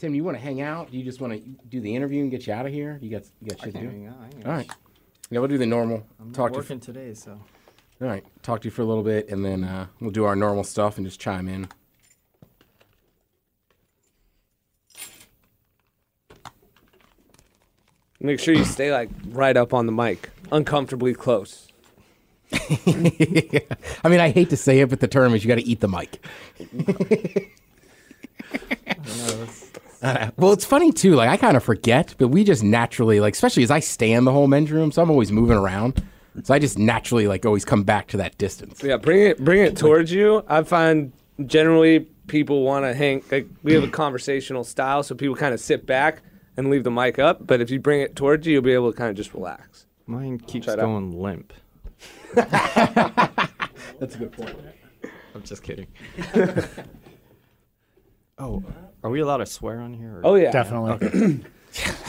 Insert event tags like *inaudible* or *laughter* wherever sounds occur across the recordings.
Tim, you want to hang out? Do you just want to do the interview and get you out of here? You got you got I shit to do. hang out. I can- All right. Yeah, we'll do the normal. I'm talk not to working today, so. all right. Talk to you for a little bit, and then uh, we'll do our normal stuff and just chime in. Make sure you stay like right up on the mic, uncomfortably close. *laughs* I mean, I hate to say it, but the term is you got to eat the mic. *laughs* Uh, *laughs* well, it's funny too. Like I kind of forget, but we just naturally, like, especially as I stay in the whole men's room, so I'm always moving around. So I just naturally, like, always come back to that distance. Yeah, bring it bring it towards you. I find generally people want to hang. Like we have a conversational style, so people kind of sit back and leave the mic up. But if you bring it towards you, you'll be able to kind of just relax. Mine keeps Try it out. going limp. *laughs* That's a good point. I'm just kidding. *laughs* oh, are we allowed to swear on here? or- Oh yeah, Definitely. *clears throat*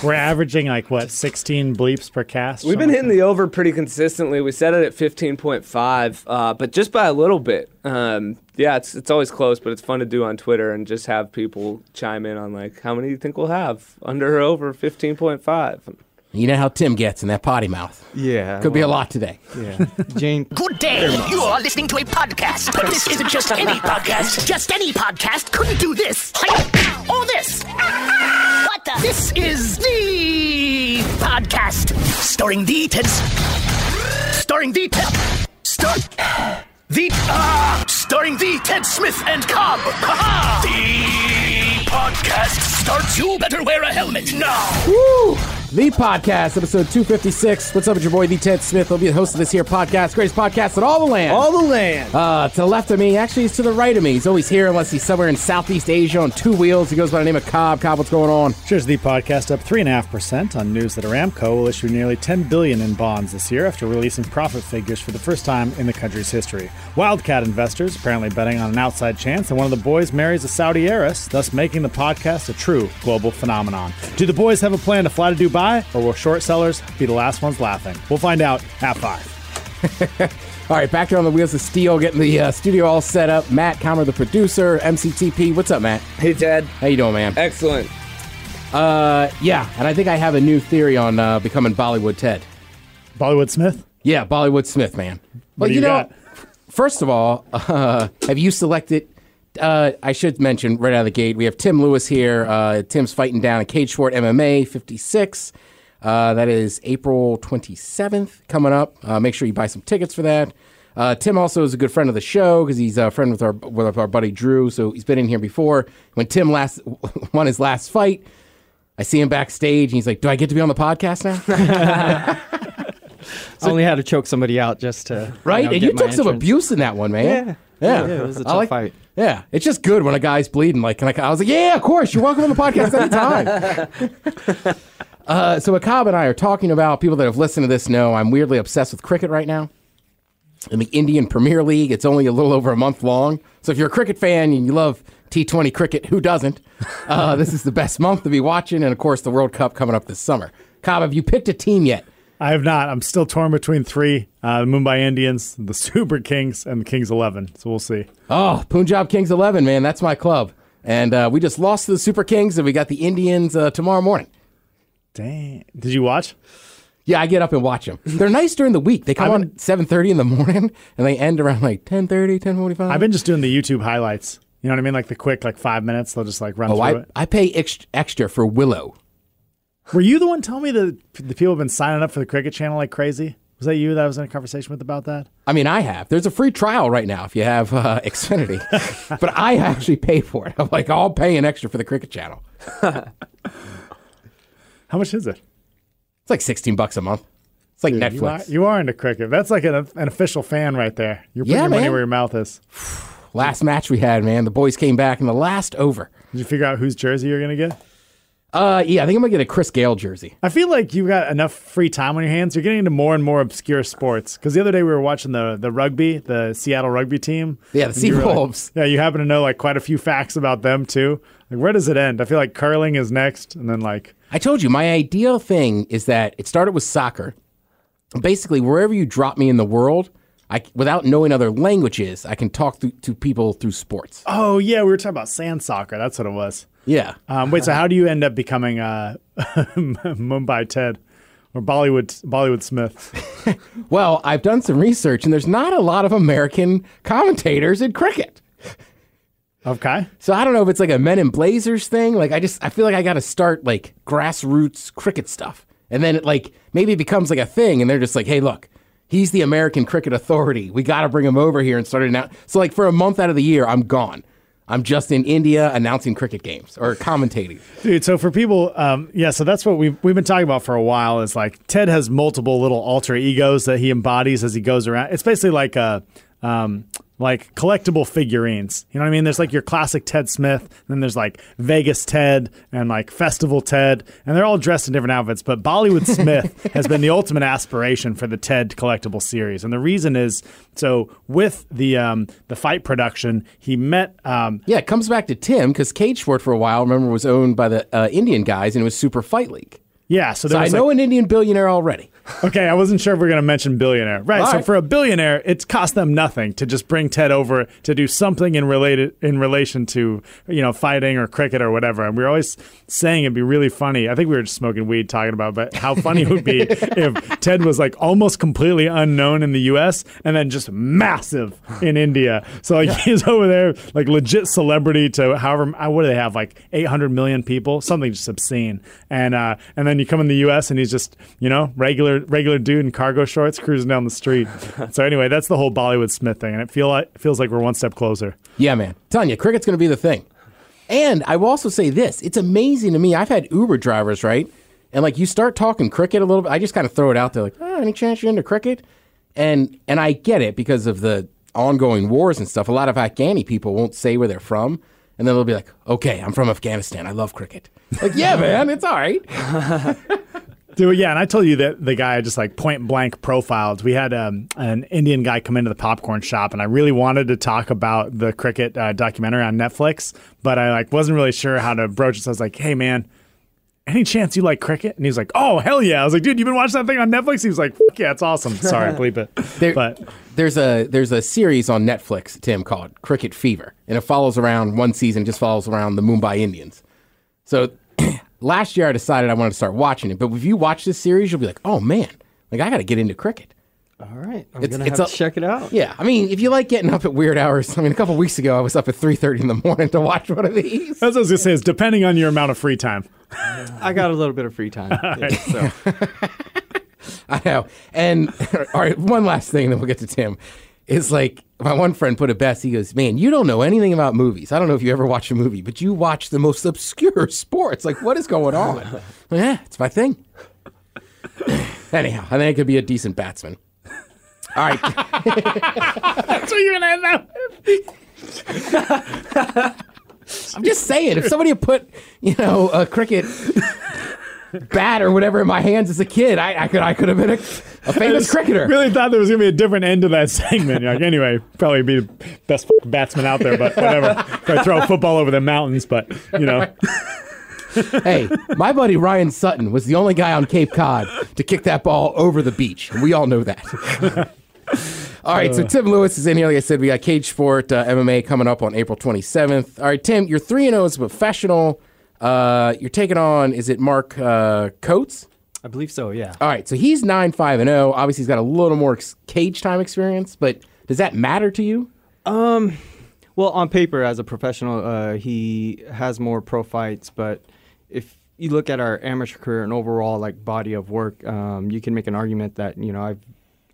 We're averaging like what, 16 bleeps per cast? We've been hitting the over pretty consistently. We set it at 15.5, uh, but just by a little bit. Um, yeah, it's it's always close, but it's fun to do on Twitter and just have people chime in on like how many do you think we'll have under or over 15.5. You know how Tim gets in that potty mouth. Yeah. Could be a lot today. Yeah. *laughs* Jane. Good day. You are listening to a podcast. But this isn't just any podcast. Just any podcast couldn't do this. Or this. What the? This is the podcast. Starring the Teds. Starring the Ted. Star. The. Uh, starring the Ted Smith and Cobb. Ha The podcast starts. You better wear a helmet now. Woo! The podcast, episode 256. What's up with your boy, The Ted Smith? I'll be the host of this here podcast, greatest podcast in all the land. All the land. Uh, to the left of me, actually, he's to the right of me. He's always here unless he's somewhere in Southeast Asia on two wheels. He goes by the name of Cobb. Cobb, what's going on? Cheers, the podcast up three and a half percent on news that Aramco will issue nearly 10 billion in bonds this year after releasing profit figures for the first time in the country's history. Wildcat investors apparently betting on an outside chance that one of the boys marries a Saudi heiress, thus making the podcast a true global phenomenon. Do the boys have a plan to fly to Dubai, or will short sellers be the last ones laughing? We'll find out at five. *laughs* All right, back here on the wheels of steel, getting the uh, studio all set up. Matt Comer, the producer, MCTP. What's up, Matt? Hey Ted. How you doing, man? Excellent. Uh, yeah, and I think I have a new theory on uh, becoming Bollywood Ted. Bollywood Smith? Yeah, Bollywood Smith, man. Well, do you you know, got? first of all, *laughs* uh, have you selected? Uh, I should mention right out of the gate, we have Tim Lewis here. Uh, Tim's fighting down at CageSport MMA 56. Uh, that is April 27th coming up. Uh, make sure you buy some tickets for that. Uh, Tim also is a good friend of the show because he's a friend with our with our buddy Drew. So he's been in here before. When Tim last *laughs* won his last fight, I see him backstage and he's like, "Do I get to be on the podcast now?" I *laughs* only had to choke somebody out just to. right? know, and you took some entrance. abuse in that one, man. Yeah. Yeah, Yeah, it was a tough like- fight. Yeah, it's just good when a guy's bleeding. Like, like I was like, yeah, of course, you're welcome on the podcast anytime. *laughs* uh, so, Akab and I are talking about people that have listened to this know I'm weirdly obsessed with cricket right now. In the Indian Premier League, it's only a little over a month long. So, if you're a cricket fan and you love T20 cricket, who doesn't? Uh, this is the best month to be watching, and of course, the World Cup coming up this summer. Cobb, have you picked a team yet? I have not. I'm still torn between three uh, the Mumbai Indians, the *laughs* Super Kings, and the Kings 11. So we'll see. Oh, Punjab Kings 11, man. That's my club. And uh, we just lost to the Super Kings, and we got the Indians uh, tomorrow morning. Dang. Did you watch? Yeah, I get up and watch them. They're nice during the week. They come I've on at 7.30 in the morning, *laughs* and they end around like 10.30, 10.45. I've been just doing the YouTube highlights. You know what I mean? Like the quick, like five minutes. They'll just like run Oh, through I, it. I pay ex- extra for Willow. Were you the one telling me that the people have been signing up for the Cricket Channel like crazy? Was that you that I was in a conversation with about that? I mean, I have. There's a free trial right now if you have uh, *laughs* Xfinity. but I actually pay for it. I'm like, I'll pay an extra for the Cricket Channel. *laughs* How much is it? It's like 16 bucks a month. It's like You are, Netflix. you are into cricket. That's like an, an official fan right there. You're putting Yeah, your money where your mouth is. *sighs* Last match we had, man, the boys came back in the last over. Did you figure out whose jersey you're going to get? Uh, yeah, I think I'm going to get a Chris Gayle jersey. I feel like you've got enough free time on your hands. You're getting into more and more obscure sports. Because the other day we were watching the the rugby, the Seattle rugby team. Yeah, the you like- yeah, you happen to know like quite a few facts about them too. Like, where does it end? I feel like curling is next, and then like I told you my ideal thing is that it started with soccer. Basically, wherever you drop me in the world, I without knowing other languages, I can talk to, to people through sports. oh yeah, we were talking about sand soccer. That's what it was. Yeah. Um, wait, so how do you end up becoming uh, *laughs* Mumbai Ted or Bollywood Bollywood Smith? *laughs* Well, I've done some research, and there's not a lot of American commentators in cricket. Okay. So I don't know if it's like a Men in Blazers thing. Like I just I feel like I got to start like grassroots cricket stuff, and then it like maybe it becomes like a thing, and they're just like, hey, look, he's the American Cricket Authority. We got to bring him over here and start it now. So like for a month out of the year, I'm gone. I'm just in India announcing cricket games or commentating. *laughs* Dude, so for people, um, yeah, so that's what we've, we've been talking about for a while is like Ted has multiple little alter egos that he embodies as he goes around. It's basically like a, um, like collectible figurines. You know what I mean? There's like your classic Ted Smith, and then there's like Vegas Ted and like Festival Ted, and they're all dressed in different outfits. But Bollywood *laughs* Smith has been the ultimate aspiration for the Ted collectible series, and the reason is so with the um, the fight production, he met um, Yeah, it comes back to Tim because CageSport for a while, remember, was owned by the uh, Indian guys, and it was Super Fight League. yeah. So So I was know an Indian billionaire already. Okay, I wasn't sure if we are going to mention billionaire. Right. All so right. for a billionaire, it's cost them nothing to just bring Ted over to do something in related in relation to you know fighting or cricket or whatever. And we are always saying it'd be really funny. I think we were just smoking weed talking about, but how funny it would be *laughs* if Ted was like almost completely unknown in the U.S. and then just massive in India. So like he's over there like legit celebrity to however uh, what do they have like 800 million people, something just obscene. And uh, and then you come in the U.S. and he's just you know regular regular dude in cargo shorts cruising down the street. *laughs* so anyway, that's the whole Bollywood Smith thing, and it feel like feels like we're one step closer. Yeah, man. telling you, cricket's going to be the thing. And I will also say this it's amazing to me. I've had Uber drivers, right? And like you start talking cricket a little bit, I just kind of throw it out there like, oh, any chance you're into cricket? And and I get it because of the ongoing wars and stuff. A lot of Afghani people won't say where they're from. And then they'll be like, okay, I'm from Afghanistan. I love cricket. Like, yeah, *laughs* man, it's all right. *laughs* Dude, yeah, and I told you that the guy just like point blank profiled. We had um, an Indian guy come into the popcorn shop, and I really wanted to talk about the cricket uh, documentary on Netflix, but I like wasn't really sure how to broach it. So I was like, "Hey, man, any chance you like cricket?" And he was like, "Oh, hell yeah!" I was like, "Dude, you've been watching that thing on Netflix?" He was like, "Yeah, it's awesome." *laughs* Sorry, bleep it. There- but there's a there's a series on Netflix, Tim, called Cricket Fever, and it follows around one season, just follows around the Mumbai Indians. So *clears throat* last year I decided I wanted to start watching it, but if you watch this series, you'll be like, oh man, like I got to get into cricket. All right, I'm It's- gonna it's have a- to check it out. Yeah, I mean, if you like getting up at weird hours, I mean, a couple weeks ago I was up at three thirty in the morning to watch one of these. that's what I was gonna say. Is depending on your amount of free time. I got a little bit of free time. *laughs* yeah, so. *laughs* I know. And *laughs* all right, one last thing, then we'll get to Tim. Is like my one friend put it best. He goes, "Man, you don't know anything about movies. I don't know if you ever watch a movie, but you watch the most obscure *laughs* sports. Like, what is going on? *laughs* yeah, it's my thing. *laughs* Anyhow, I think I could be a decent batsman. All right, That's what you're gonna end up. I'm just saying, if somebody had put, you know, a cricket bat or whatever in my hands as a kid, I, I could I could have been a, a famous *laughs* cricketer. Really thought there was gonna be a different end to that segment. You're like, anyway, probably be the best batsman out there, but whatever. *laughs* Probably throw a football over the mountains, but you know. *laughs* hey, my buddy Ryan Sutton was the only guy on Cape Cod to kick that ball over the beach. We all know that. all right, so Tim Lewis is in here. Like I said, we got CageSport uh, MMA coming up on April 27th. All right, Tim, you're 3 0 as a professional. Uh, you're taking on, is it Mark uh, Coates? I believe so. Yeah. All right, so he's 9 5 and 0. Obviously, he's got a little more ex- cage time experience, but does that matter to you? Um, Well, on paper, as a professional, uh, he has more pro fights. But if you look at our amateur career and overall like body of work, um, you can make an argument that you know I've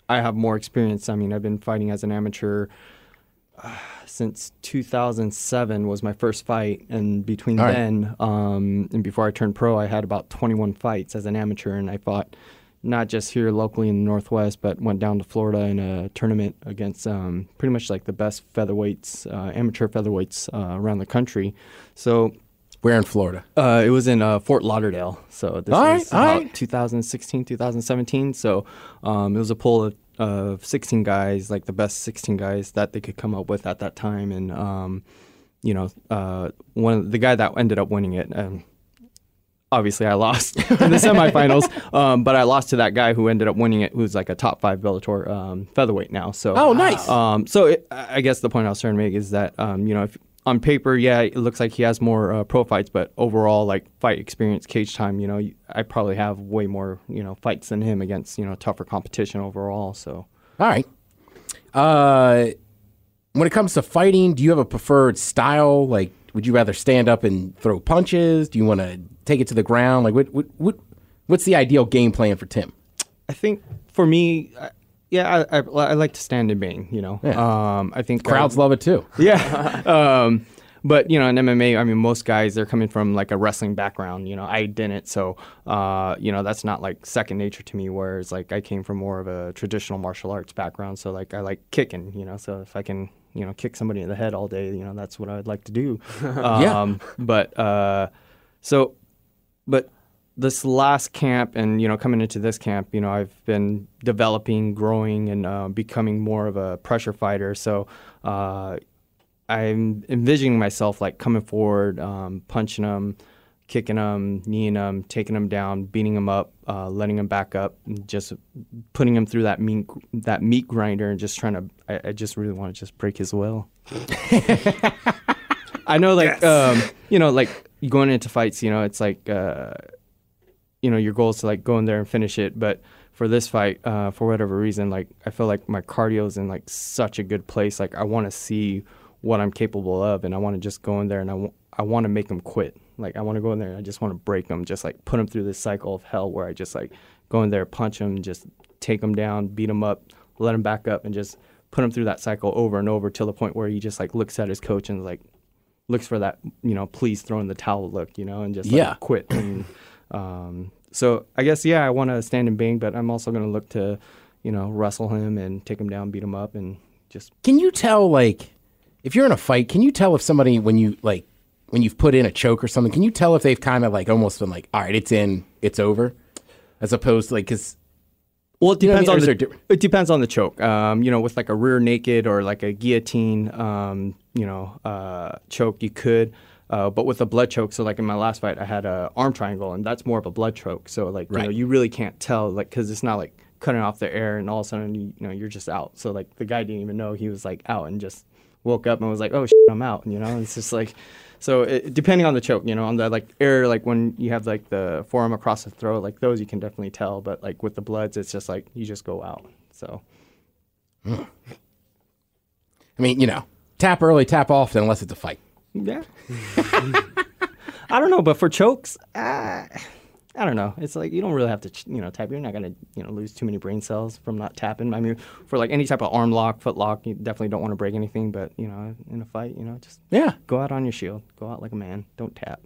I have more experience. I mean, I've been fighting as an amateur uh, since 2007 was my first fight, and between right. then um, and before I turned pro, I had about 21 fights as an amateur, and I fought not just here locally in the Northwest, but went down to Florida in a tournament against um, pretty much like the best featherweights, uh, amateur featherweights uh, around the country. So Where in Florida? uh, it was in uh, Fort Lauderdale. So this All right, was all about right. 2016, 2017. So um, it was a pool of, of 16 guys, like the best 16 guys that they could come up with at that time. And, um, you know, uh, one of the guy that ended up winning it, um, obviously I lost *laughs* in the semifinals, *laughs* um, but I lost to that guy who ended up winning it, who's like a top five Bellator um, featherweight now. So Oh, nice. um, so it, I guess the point I was trying to make is that um, you know if on paper, yeah, it looks like he has more uh, pro fights, but overall, like fight experience, cage time, you know, I probably have way more, you know, fights than him against, you know, tougher competition overall. So, All right. Uh, when it comes to fighting, do you have a preferred style? Like, would you rather stand up and throw punches? Do you want to take it to the ground? Like, what, what, what, what's the ideal game plan for Tim? I think for me, I- yeah, I, I, I like to stand and bang. You know, Yeah. um, I think Crowds love it too. *laughs* Yeah. um, but you know, in MMA, I mean, most guys they're coming from like a wrestling background. You know, I didn't, so uh, you know, that's not like second nature to me. Whereas like I came from more of a traditional martial arts background, so like I like kicking. You know, so if I can, you know, kick somebody in the head all day, you know, that's what I'd like to do. *laughs* um, But uh, so, but this last camp and you know coming into this camp you know i've been developing growing and uh, becoming more of a pressure fighter. So uh, i'm envisioning myself like coming forward um, punching them kicking them kneeing them taking them down beating them up uh, letting them back up and just putting them through that meat that meat grinder and just trying to i, I just really want to just break his will. *laughs* I know, like, um, you know, like going into fights, you know, it's like, uh, you know, your goal is to like go in there and finish it. But for this fight, uh, for whatever reason, like, I feel like my cardio is in like such a good place. Like, I want to see what I'm capable of, and I want to just go in there and I w- I want to make them quit. Like, I want to go in there and I just want to break them, just like put them through this cycle of hell where I just like go in there, punch them, just take them down, beat them up, let them back up, and just put him through that cycle over and over till the point where he just like looks at his coach and like looks for that you know please throw in the towel look you know and just like, Yeah. quit and um, so I guess yeah I want to stand and bang but I'm also going to look to you know wrestle him and take him down beat him up and just Can you tell, like, if you're in a fight, can you tell if somebody, when you, like, when you've put in a choke or something, can you tell if they've kind of, like, almost been like, all right, it's in, it's over? As opposed to, like, because, Well, it You know I depends mean? On the it depends on the choke. Um, you know, with like a rear naked or like a guillotine, um, you know, uh, choke, you could. Uh, but with a blood choke, so like in my last fight, I had a arm triangle, and that's more of a blood choke. So like you know, you really can't tell, like, because it's not like cutting off the air, and all of a sudden, you, you know, you're just out. So like the guy didn't even know he was like out, and just woke up and was like, oh, shit, I'm out. You know, it's just like. So it, depending on the choke, you know, on the like air, like when you have like the forearm across the throat, like those you can definitely tell. But like with the bloods, it's just like you just go out. So I mean, you know, tap early, tap often, unless it's a fight. Yeah, *laughs* I don't know, but for chokes, uh, I don't know. It's like you don't really have to, you know, tap. You're not gonna, you know, lose too many brain cells from not tapping. I mean, for like any type of arm lock, foot lock, you definitely don't want to break anything. But you know, in a fight, you know, just Yeah. go out on your shield, go out like a man, don't tap.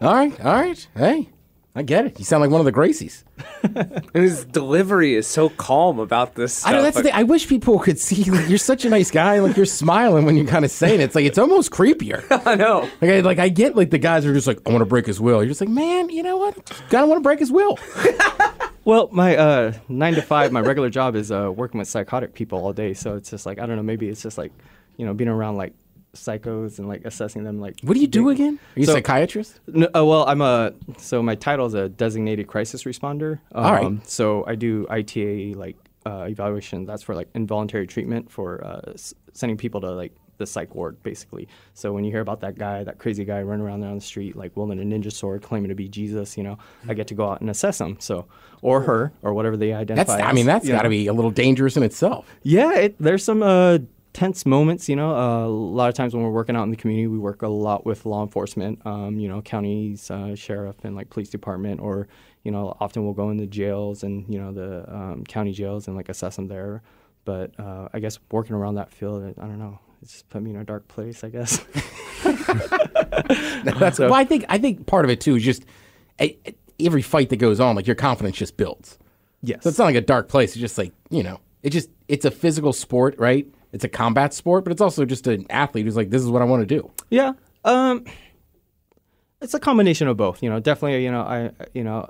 All right, all right. Hey, I get it. You sound like one of the Gracies. *laughs* And his delivery is so calm about this stuff. I know that's the thing. I wish people could see. Like, you're such a nice guy. Like you're smiling when you're kind of saying it. It's like it's almost creepier. *laughs* I know. Like I, like I get like the guys are just like I want to break his will. You're just like man, you know what? Gotta want to break his will. *laughs* Well, my uh, nine to five, my regular job is uh, working with psychotic people all day. So it's just like I don't know. Maybe it's just like, you know, being around like psychos and like assessing them. Like, What do you do again? Are you So- a psychiatrist? No, uh, well, I'm a so my title is a designated crisis responder. Um, All right. So I do ITA like uh, evaluation. That's for like involuntary treatment for uh, s- sending people to like the psych ward, basically. So when you hear about that guy, that crazy guy running around there on the street, like wielding a ninja sword, claiming to be Jesus, you know, I get to go out and assess him. So or her or whatever they identify. That's. I mean, that's got to be a little dangerous in itself. Yeah, it, there's some uh, tense moments. You know, uh, a lot of times when we're working out in the community, we work a lot with law enforcement. Um, you know, counties, uh, sheriff, and like police department, or you know, often we'll go into jails and you know the um, county jails and like assess them there. But uh, I guess working around that field, I don't know. It's just put me in a dark place, I guess. *laughs* *laughs* That's. well, I think. I think part of it too is just eh, eh, every fight that goes on, like your confidence just builds. yes. So it's not like a dark place. It's just like you know, it just it's a physical sport, right? It's a combat sport, but it's also just an athlete who's like, this is what I want to do. Yeah. Um it's a combination of both, you know. Definitely, you know, I you know,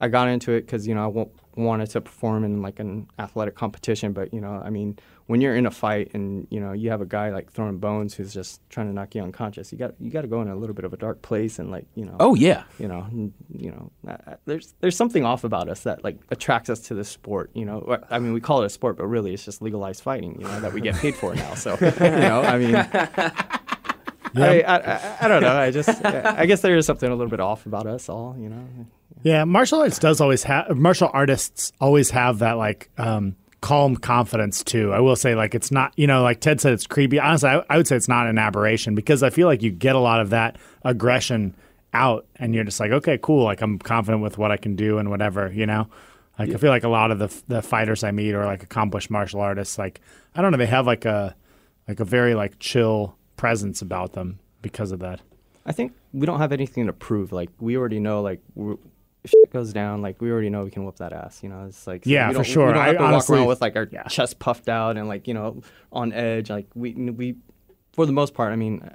I got into it cuz you know, I w- wanted to perform in like an athletic competition, but you know, I mean, when you're in a fight and, you know, you have a guy like throwing bones who's just trying to knock you unconscious, you got you got to go in a little bit of a dark place and like, you know, Oh yeah, you know, you know, uh, uh, there's there's something off about us that like attracts us to this sport. You know, I mean, we call it a sport, but really it's just legalized fighting. You know, that we get paid for now. So, you know, I mean, I, I, I, I don't know. I just I guess there is something a little bit off about us all. You know. Yeah, martial arts does always have martial artists always have that like um, calm confidence too. I will say like it's not you know like Ted said it's creepy. Honestly, I, I would say it's not an aberration because I feel like you get a lot of that aggression out, and you're just like okay, cool. Like I'm confident with what I can do and whatever you know. Like I feel like a lot of the the fighters I meet or like accomplished martial artists, like I don't know, they have like a like a very like chill presence about them because of that. I think we don't have anything to prove. Like we already know. Like we're, if shit goes down, like we already know we can whoop that ass. You know, it's like so Yeah, we for don't- sure. We don't I have to honestly- walk around with like our yeah. chest puffed out and like you know on edge. Like we we for the most part. I mean,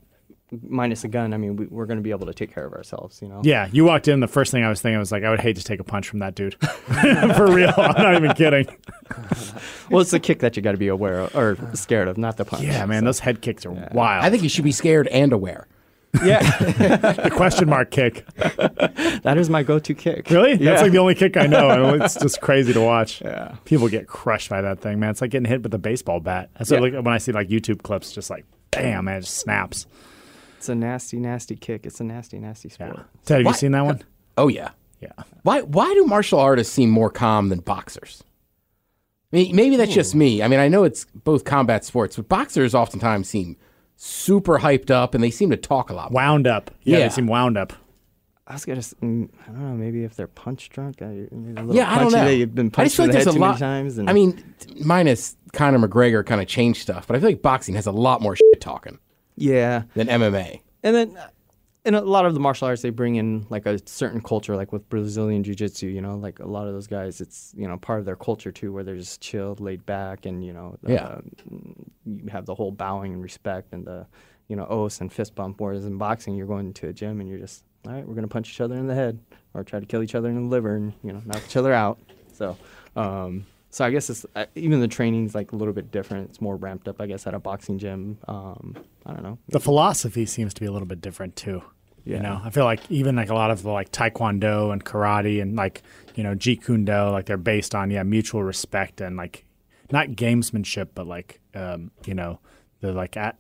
minus a gun. I mean, we, we're going to be able to take care of ourselves. You know. Yeah, you walked in. The first thing I was thinking was like, I would hate to take a punch from that dude. *laughs* For real, I'm not even kidding. *laughs* Well, it's the kick that you got to be aware of or scared of, not the punch. Yeah, man, So- those head kicks are wild. I think you should be scared and aware. Yeah, *laughs* the question mark kick. that is my go-to kick. Really? Yeah. That's like the only kick I know. and It's just crazy to watch. *laughs* Yeah. People get crushed by that thing, man. It's like getting hit with a baseball bat. That's what, Yeah. like, when I see like YouTube clips, just like, bam, man, it just snaps. It's a nasty, nasty kick. It's a nasty, nasty Yeah. sport. Ted, have you seen that *laughs* one? Oh yeah. Yeah. Why why do martial artists seem more calm than boxers? I mean, maybe that's hmm. just me. I mean, I know it's both combat sports, but boxers oftentimes seem super hyped up and they seem to talk a lot. Wound up. Yeah, Yeah. they seem wound up. I was gonna. s- mm, I don't know. Maybe if they're punch drunk, I, maybe a little Yeah, I don't know. They've been I punched just feel in like the there's a lot. many times. And I mean, minus Conor McGregor kind of changed stuff, but I feel like boxing has a lot more shit talking yeah. than MMA. And then in a lot of the martial arts, they bring in like a certain culture, like with Brazilian Jiu Jitsu. You know, like a lot of those guys, it's you know part of their culture too, where they're just chilled, laid back, and you know, Yeah. uh, you have the whole bowing and respect and the you know oaths and fist bump. Whereas in boxing, you're going to a gym and you're just all right, we're gonna punch each other in the head or try to kill each other in the liver and you know knock each other out. So. Um, so I guess it's uh, even the training's like a little bit different. It's more ramped up, I guess, at a boxing gym. Um, I don't know. The philosophy seems to be a little bit different too. You Yeah. know, I feel like even like a lot of the like taekwondo and karate and like you know jeet kune do, like they're based on yeah mutual respect and like not gamesmanship, but like um, you know the like at.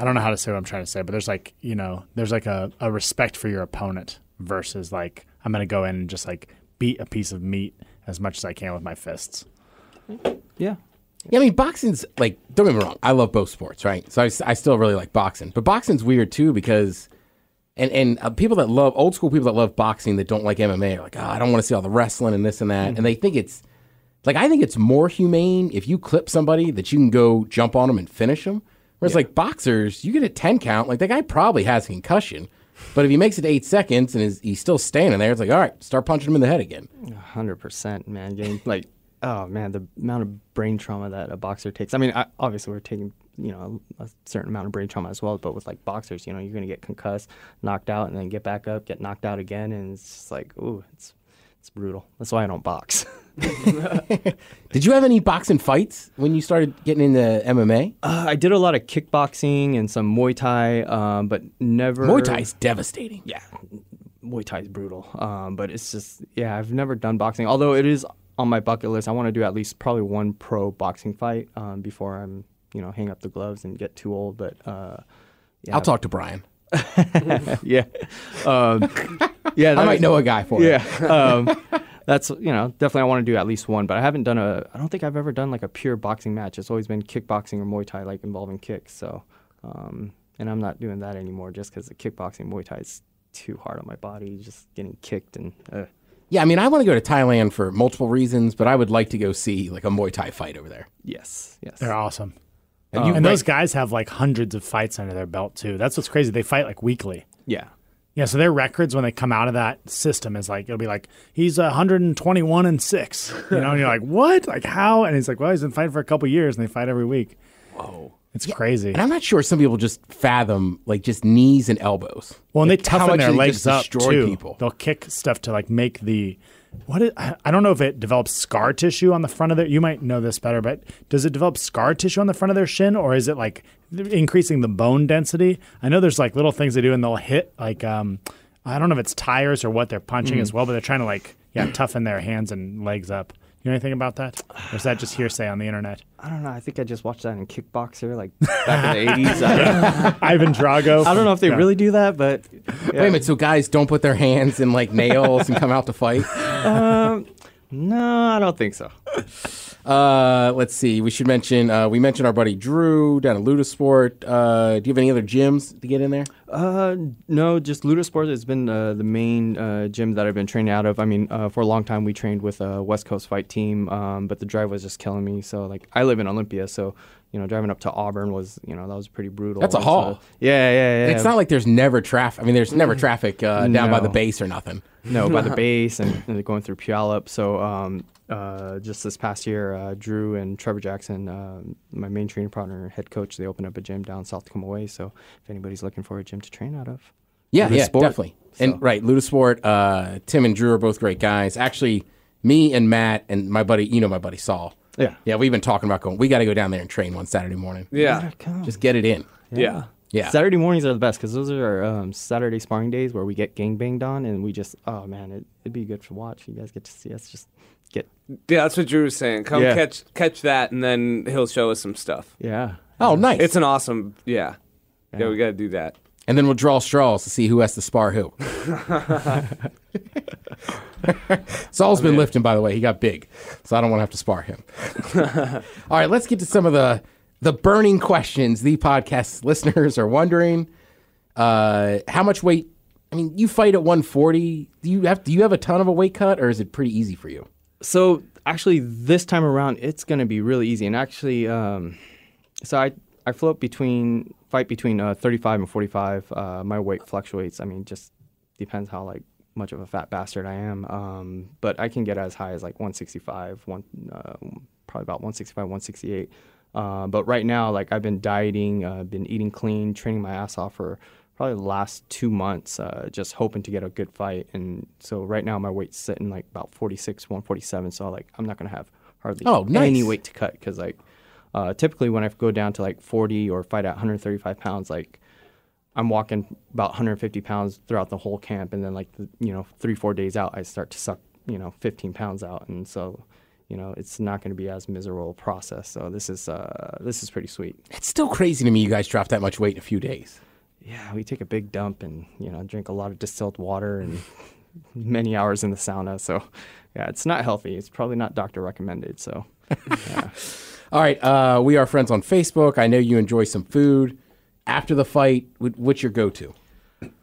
I don't know how to say what I'm trying to say, but there's like you know there's like a, a respect for your opponent versus like I'm gonna go in and just like beat a piece of meat as much as I can with my fists. Yeah, Yeah, I mean, boxing's like, don't get me wrong, I love both sports, right? So I still really like boxing. But boxing's weird too because, and, and uh, people that love, old school people that love boxing that don't like MMA are like, oh, I don't want to see all the wrestling and this and that. And they think it's, like, I think it's more humane if you clip somebody that you can go jump on them and finish them. Whereas, like, boxers, you get a 10 count, like, that guy probably has concussion. But if he makes it eight seconds and is, he's still standing there, it's like, all right, start punching him in the head again. hundred percent, man. Getting like, oh man, the amount of brain trauma that a boxer takes. I mean, I, obviously we're taking you know a, certain amount of brain trauma as well, but with like boxers, you know, you're gonna get concussed, knocked out, and then get back up, get knocked out again, and it's just like, ooh, it's it's brutal. That's why I don't box. *laughs* Did you have any boxing fights when you started getting into MMA? uh, I did a lot of kickboxing and some Muay Thai, um, but never Muay Thai is devastating. yeah, Muay Thai is brutal. Um, but it's just yeah, I've never done boxing. Although it is on my bucket list. I want to do at least probably one pro boxing fight um, before I'm you know hang up the gloves and get too old. But uh, yeah, I'll talk to Brian. *laughs* *laughs* yeah, um, yeah. I that might know a guy for it. Yeah, um, that's you know definitely I want to do at least one. But I haven't done a. I don't think I've ever done like a pure boxing match. It's always been kickboxing or Muay Thai, like involving kicks. So, um, and I'm not doing that anymore just because the kickboxing Muay Thai is too hard on my body, just getting kicked and. Uh, Yeah, I mean, I want to go to Thailand for multiple reasons, but I would like to go see like a Muay Thai fight over there. Yes, yes. They're awesome. And, uh, you, and those guys have like hundreds of fights under their belt too. That's what's crazy. They fight like weekly. yeah. Yeah, so their records when they come out of that system is like it'll be like he's 121 and six. You know, and you're like, what? Like how? And he's like, well, he's been fighting for a couple years, and they fight every week. Whoa, it's crazy. and I'm not sure some people just fathom like just knees and elbows. Well, and they Like, how toughen their legs up too. people. They'll kick stuff to like make the what is, I don't know if it develops scar tissue on the front of their. You might know this better, but does it develop scar tissue on the front of their shin, or is it like increasing the bone density? I know there's like little things they do, and they'll hit like um, I don't know if it's tires or what they're punching Mm. as well, but they're trying to like yeah toughen their hands and legs up You know anything about that? Or is that just hearsay on the internet? *sighs* I don't know. I think I just watched that in Kickboxer, like *laughs* back in the '80s. I don't, *laughs* Ivan Drago. I don't know if they Yeah. really do that, but Wait a minute, so guys don't put their hands in like nails and come out to fight? *laughs* Um, no, I don't think so. *laughs* Uh, let's see. We should mention. Uh, we mentioned our buddy Drew down at Ludasport. Uh, do you have any other gyms to get in there? Uh, no, just Ludasport has been uh, the main uh, gym that I've been training out of. I mean, uh, for a long time we trained with a West Coast fight team, um, but the drive was just killing me. So like, I live in Olympia, so you know, driving up to Auburn was you know that was pretty brutal. That's a So- haul. yeah, yeah, yeah. It's not like there's never traffic. I mean, there's never traffic uh, down by the base or nothing. no by the *laughs* base and, and going through Puyallup. So um, uh, just this past year, uh, Drew and Trevor Jackson, uh, my main training partner, head coach, they opened up a gym down South Tacoma Way. So if anybody's looking for a gym to train out of, Yeah, yeah, Ludasport. definitely. And right, Ludasport. Uh, Tim and Drew are both great guys. Actually, me and Matt and my buddy, you know, my buddy Saul. Yeah. yeah, we've been talking about going. We got to go down there and train one Saturday morning. Yeah. Just get it in. Yeah. Yeah. Saturday mornings are the best because those are our um, Saturday sparring days where we get gang banged on and we just oh man it, it'd be good to watch. You guys get to see us just get Yeah, that's what Drew was saying. Come Yeah. catch catch that, and then he'll show us some stuff. yeah. Oh, nice. It's an awesome. Yeah. Yeah, we got to do that. And then we'll draw straws to see who has to spar who. *laughs* Saul's been lifting, by the way. He got big, so I don't want to have to spar him. *laughs* All right, let's get to some of the the burning questions the podcast listeners are wondering. Uh, how much weight? I mean, you fight at 140. Do you have do you have a ton of a weight cut, or is it pretty easy for you? So actually, this time around, it's going to be really easy. And actually, um, so I I float between fight between uh, 35 and 45. Uh, my weight fluctuates. I mean, just depends how like much of a fat bastard I am. Um, but I can get as high as like 165, one uh, probably about 165, 168. Uh, but right now, like I've been dieting, uh, been eating clean, training my ass off for probably the last two months, uh, just hoping to get a good fight. And so right now my weight's sitting like about 46, 147. So like I'm not gonna have hardly Oh, nice. any weight to cut because like uh, typically when I go down to like 40 or fight at 135 pounds, like I'm walking about 150 pounds throughout the whole camp, and then like the, you know three four days out, I start to suck you know 15 pounds out, and so you know it's not going to be as miserable a process. So this is uh, this is pretty sweet. It's still crazy to me you guys dropped that much weight in a few days. Yeah, we take a big dump and you know drink a lot of distilled water and *laughs* many hours in the sauna. So yeah, it's not healthy. It's probably not doctor recommended. So *laughs* All right, uh, we are friends on Facebook. I know you enjoy some food. After the fight, what's your go-to?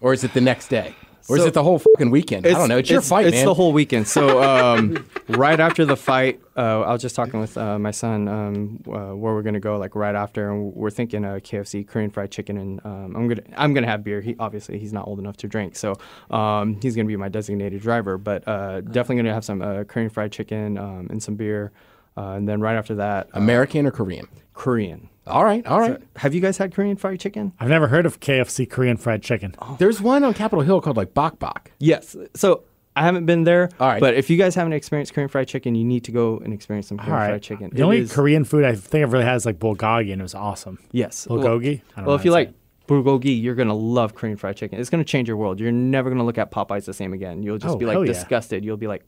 Or is it the next day? Or is it the whole fucking weekend? I don't know. It's, your fight, It's man. the whole weekend. So um, *laughs* right after the fight, uh, I was just talking with uh, my son um, uh, where we're gonna go. Like right after, and we're thinking KFC, Korean fried chicken, and um, I'm gonna I'm gonna have beer. He obviously he's not old enough to drink, so um, he's gonna be my designated driver. But uh, definitely gonna have some uh, Korean fried chicken um, and some beer. Uh, and then right after that, uh, American or Korean? Korean. All right, all right. Have you guys had Korean fried chicken? I've never heard of KFC Korean fried chicken. There's one on Capitol Hill called like Bok Bok. Yes. So I haven't been there. All right. But if you guys haven't experienced Korean fried chicken, you need to go and experience some Korean right. fried chicken. The It only is- Korean food I think I've really had is like bulgogi, and it was awesome. Yes. Bulgogi? I Well, don't know well how if you like bulgogi, you're gonna love Korean fried chicken. It's gonna change your world. You're never gonna look at Popeyes the same again. You'll just Oh, be hell like yeah. disgusted. You'll be like,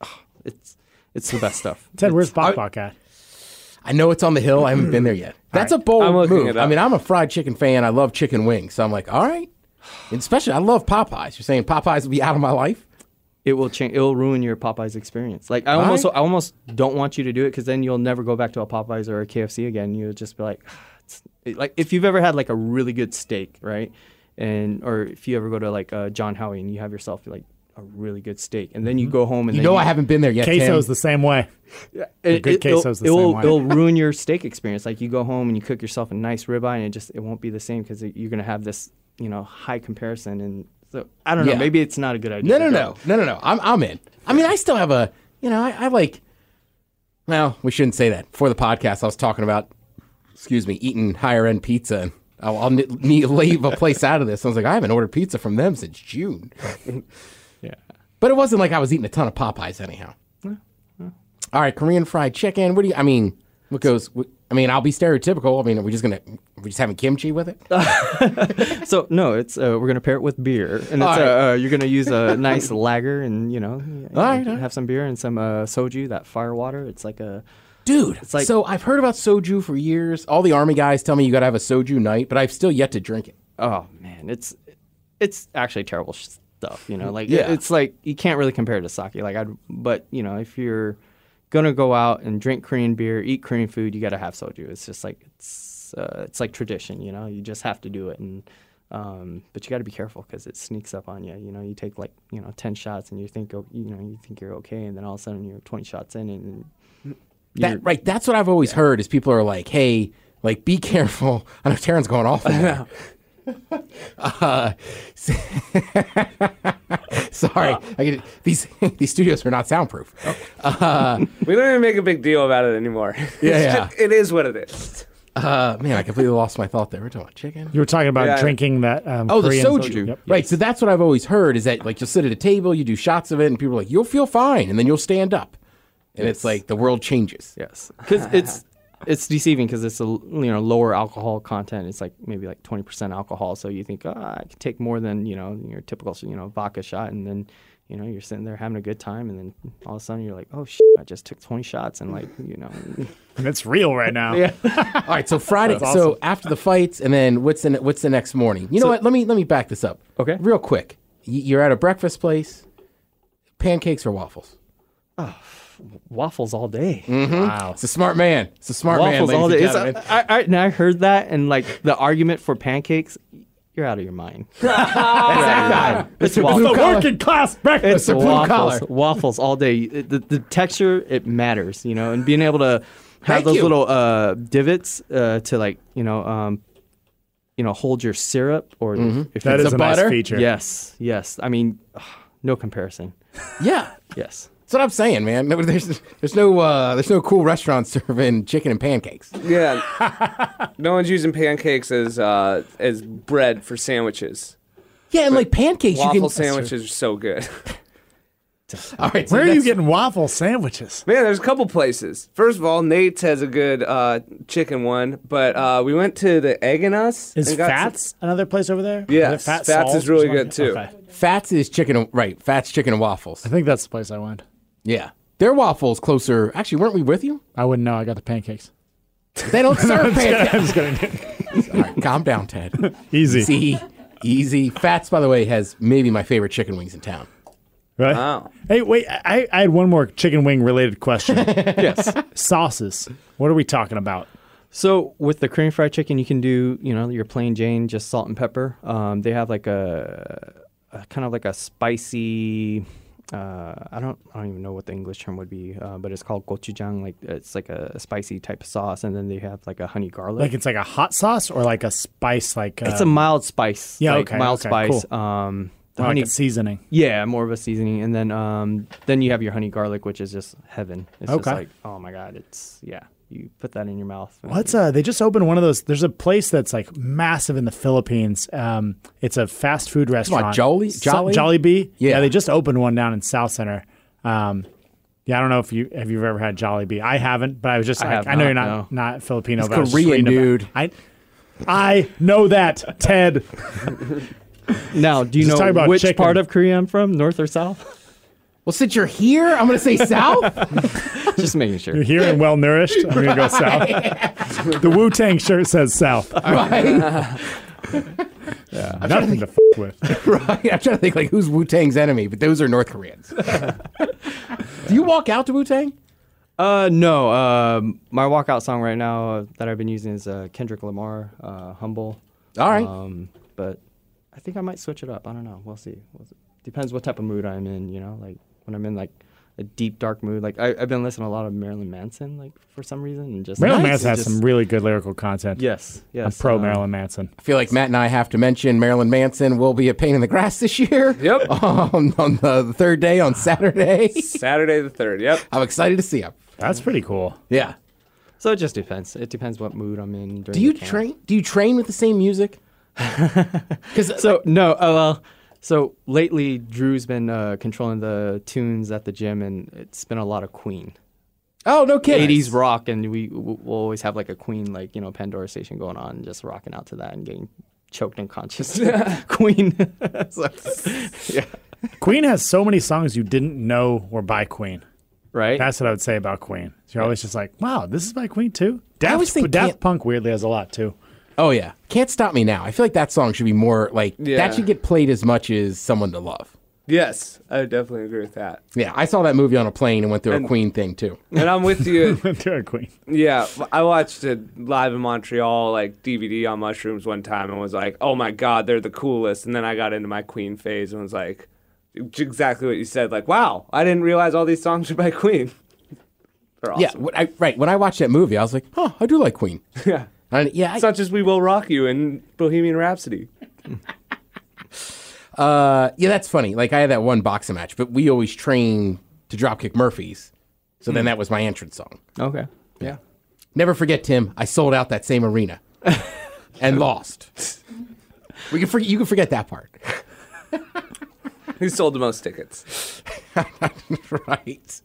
"Ah, it's it's the best stuff. Ted, where's It's- Bok Bok at? I know it's on the hill. I haven't been there yet. That's a bold I'm move. I mean, I'm a fried chicken fan. I love chicken wings. So I'm like, all right. And especially, I love Popeyes. You're saying Popeyes will be out of my life? It will change. It will ruin your Popeyes experience. Like I All almost right. I almost don't want you to do it because then you'll never go back to a Popeyes or a KFC again. You'll just be like, *sighs* it's, it- like if you've ever had like a really good steak, right? And or if you ever go to like uh, John Howie and you have yourself like a really good steak, and then you mm-hmm. go home and You then know, I haven't been there yet. Tim. Queso's the same way. it, good it'll, queso's the it'll, same way. it'll ruin your steak experience. Like you go home and you cook yourself a nice ribeye, and it just it won't be the same because you're gonna have this you know high comparison. And so I don't know. Yeah. Maybe it's not a good idea. No, no, no, no, no, no. I'm, I'm in. I mean, I still have a, you know, I, I like. Well, we shouldn't say that. For the podcast, I was talking about, excuse me, eating higher end pizza, and I'll, I'll ne- need leave a place out of this. I was like, I haven't ordered pizza from them since June. *laughs* Yeah. But it wasn't like I was eating a ton of Popeyes anyhow. All right, Korean fried chicken. What do you? I mean, what goes? What, I mean, I'll be stereotypical. I mean, we're we just gonna we're we just having kimchi with it? *laughs* So no, it's uh, we're gonna pair it with beer, and right. uh, uh, you're gonna use a *laughs* nice lager, and you know, All right, all right. have some beer and some uh, soju, that fire water. It's like a Dude, It's like- so I've heard about soju for years. All the army guys tell me you got to have a soju night, but I've still yet to drink it. oh man, it's it's actually terrible stuff. You know, like Yeah. it's like you can't really compare it to sake. Like I, but you know, if you're gonna go out and drink Korean beer, eat Korean food, you got to have soju. It's just like it's uh, it's like tradition. You know, you just have to do it and. Um, but you got to be careful because it sneaks up on you. You know, you take like you know ten shots and you think oh, you know you think you're okay, and then all of a sudden you're twenty shots in and That right, that's what I've always heard is people are like, "Hey, like be careful." *laughs* I know Taryn's going off. On that. Uh, *laughs* sorry, I get, these *laughs* these studios are not soundproof. We don't even make a big deal about it anymore. *laughs* It's yeah. ju- it is what it is. Uh, man, I completely lost my thought there. We're talking about chicken. You were talking about Yeah. drinking that. Um, Oh, the Korean soju. Yep. Right. So that's what I've always heard is that like you'll sit at a table, you do shots of it, and people are like, you'll feel fine, and then you'll stand up, and it's like the world changes. Yes, because it's it's deceiving because it's a you know lower alcohol content. It's like maybe like twenty percent alcohol. So you think, oh, I could take more than you know your typical you know vodka shot, and then you know you're sitting there having a good time, and then all of a sudden you're like, oh shit, I just took twenty shots, and like you know, *laughs* And it's real right now. yeah. *laughs* All right. So Friday. That's So after the fights, and then what's the what's the next morning? You know what? Let me let me back this up. Okay. Real quick. You're at a breakfast place. Pancakes or waffles? Waffles all day. Wow. It's a smart man. It's a smart Waffles man. all ladies day. and gentlemen. I, I, and I heard that, and like the argument for pancakes, you're out of your mind. That's that guy. It's The waffles. working class breakfast. It's the blue waffles, collar. waffles all day. It- The, the texture it matters, you know, and being able to have Thank those you. little uh, divots uh, to like you know um, you know hold your syrup or if That it's is a a nice butter? feature. yes yes. I mean, *sighs* no comparison. Yeah. Yes. That's what I'm saying, man. There's there's no uh, there's no cool restaurants *laughs* serving chicken and pancakes. Yeah. *laughs* no one's using pancakes as uh, as bread for sandwiches. Yeah, and like pancakes, Waffle you can. sandwiches are so good. *laughs* All right, so Where are you getting waffle sandwiches? Man, there's a couple places. First of all, Nate's has a good uh, chicken one, but uh, we went to the Egg and Us. Is and got some- Fats another place over there? Yeah, Is it Fats is really good, too. Okay. Fats is chicken, right? Fats chicken and waffles. I think that's the place I went. Yeah, their waffles closer. Actually, weren't we with you? I wouldn't know. I got the pancakes. They don't *laughs* serve pancakes. I'm just kidding. *laughs* All right, calm down, Ted. *laughs* Easy. Easy, easy. Fats, by the way, has maybe my favorite chicken wings in town. Right? Wow. Hey, wait. I, I had one more chicken wing related question. yes. Sauces. What are we talking about? So with the Korean fried chicken, you can do you know your plain Jane, just salt and pepper. Um, they have like a, a kind of like a spicy. Uh, I don't I don't even know what the English term would be, uh, but it's called gochujang. Like it's like a, spicy type of sauce, and then they have like a honey garlic. Like it's like a hot sauce or like a spice? Like uh, it's a mild spice. yeah, like okay, mild okay, spice. cool. Um, the like honey, a seasoning. yeah, more of a seasoning, and then um, then you have your honey garlic, which is just heaven. It's just like oh my god, it's yeah. You put that in your mouth. and- What's uh? They just opened one of those. There's a place that's like massive in the Philippines. Um, it's a fast food restaurant. Jolly- So- Jolly? Jollibee. Yeah. they just opened one down in Southcenter. Um, yeah, I don't know if you have you ever had Jollibee. I haven't, but I was just I like, I know not, you're not no. not Filipino. He's but I was just Korean, reading about- dude. I I know that Ted. *laughs* Now, do you Just know about which chicken. part of Korea I'm from, north or south? Well, since you're here, I'm going to say south. *laughs* Just making sure. You're here and well nourished. I'm gonna go *laughs* south. the Wu Tang shirt says south. *laughs* right? Nothing to f- with. right. I'm trying to think like who's Wu Tang's enemy, but those are North Koreans. Do you walk out to Wu Tang? Uh, no. Um, my walkout song right now uh, that I've been using is uh, Kendrick Lamar, uh, "Humble." All right. Um, but I think I might switch it up. I don't know. We'll see. We'll see. Depends what type of mood I'm in. You know, like when I'm in like a deep dark mood. Like I, I've been listening to a lot of Marilyn Manson, like for some reason, and just Marilyn Nice. Manson has Just- some really good lyrical content. Yes. I'm Yes. pro um, Marilyn Manson. I feel like Matt and I have to mention Marilyn Manson will be a pain in the grass this year. Yep. *laughs* on, on the, the third day on Saturday. *laughs* Saturday the third. Yep. I'm excited to see him. That's pretty cool. Yeah. So it just depends. It depends what mood I'm in. During Do you the camp. train? Do you train with the same music? *laughs* Because So no, uh, well, so lately Drew's been uh, controlling the tunes at the gym, and it's been a lot of Queen. Oh no kidding. 80s rock, and we we'll always have like a Queen like you know Pandora station going on, and just rocking out to that and getting choked unconscious. *laughs* Queen. *laughs* So, yeah. Queen has so many songs you didn't know were by Queen. Right. That's what I would say about Queen. You're always just like, wow, this is by Queen too. Daft, always think Daft Punk weirdly has a lot too. Oh yeah, can't stop me now. I feel like that song should be more like Yeah. that should get played as much as someone to love. Yes, I would definitely agree with that. Yeah, I saw that movie on a plane and went through And- a Queen thing too. And I'm with you. *laughs* to a Queen. Yeah, I watched it live in Montreal, like DVD on mushrooms one time, and was like, "Oh my god, they're the coolest." And then I got into my Queen phase and was like, exactly what you said, like, "Wow, I didn't realize all these songs are by Queen." *laughs* They're Yeah, when I, right. When I watched that movie, I was like, oh, I do like Queen. *laughs* yeah. And yeah, I, It's not just "We Will Rock You" and Bohemian Rhapsody. *laughs* uh, yeah, that's funny. Like I had that one boxing match, but we always train to Dropkick Murphys. So Hmm. then that was my entrance song. Okay. Yeah. Never forget, Tim. I sold out that same arena *laughs* and lost. We can forget. You can forget that part, *laughs* Who sold the most tickets? right?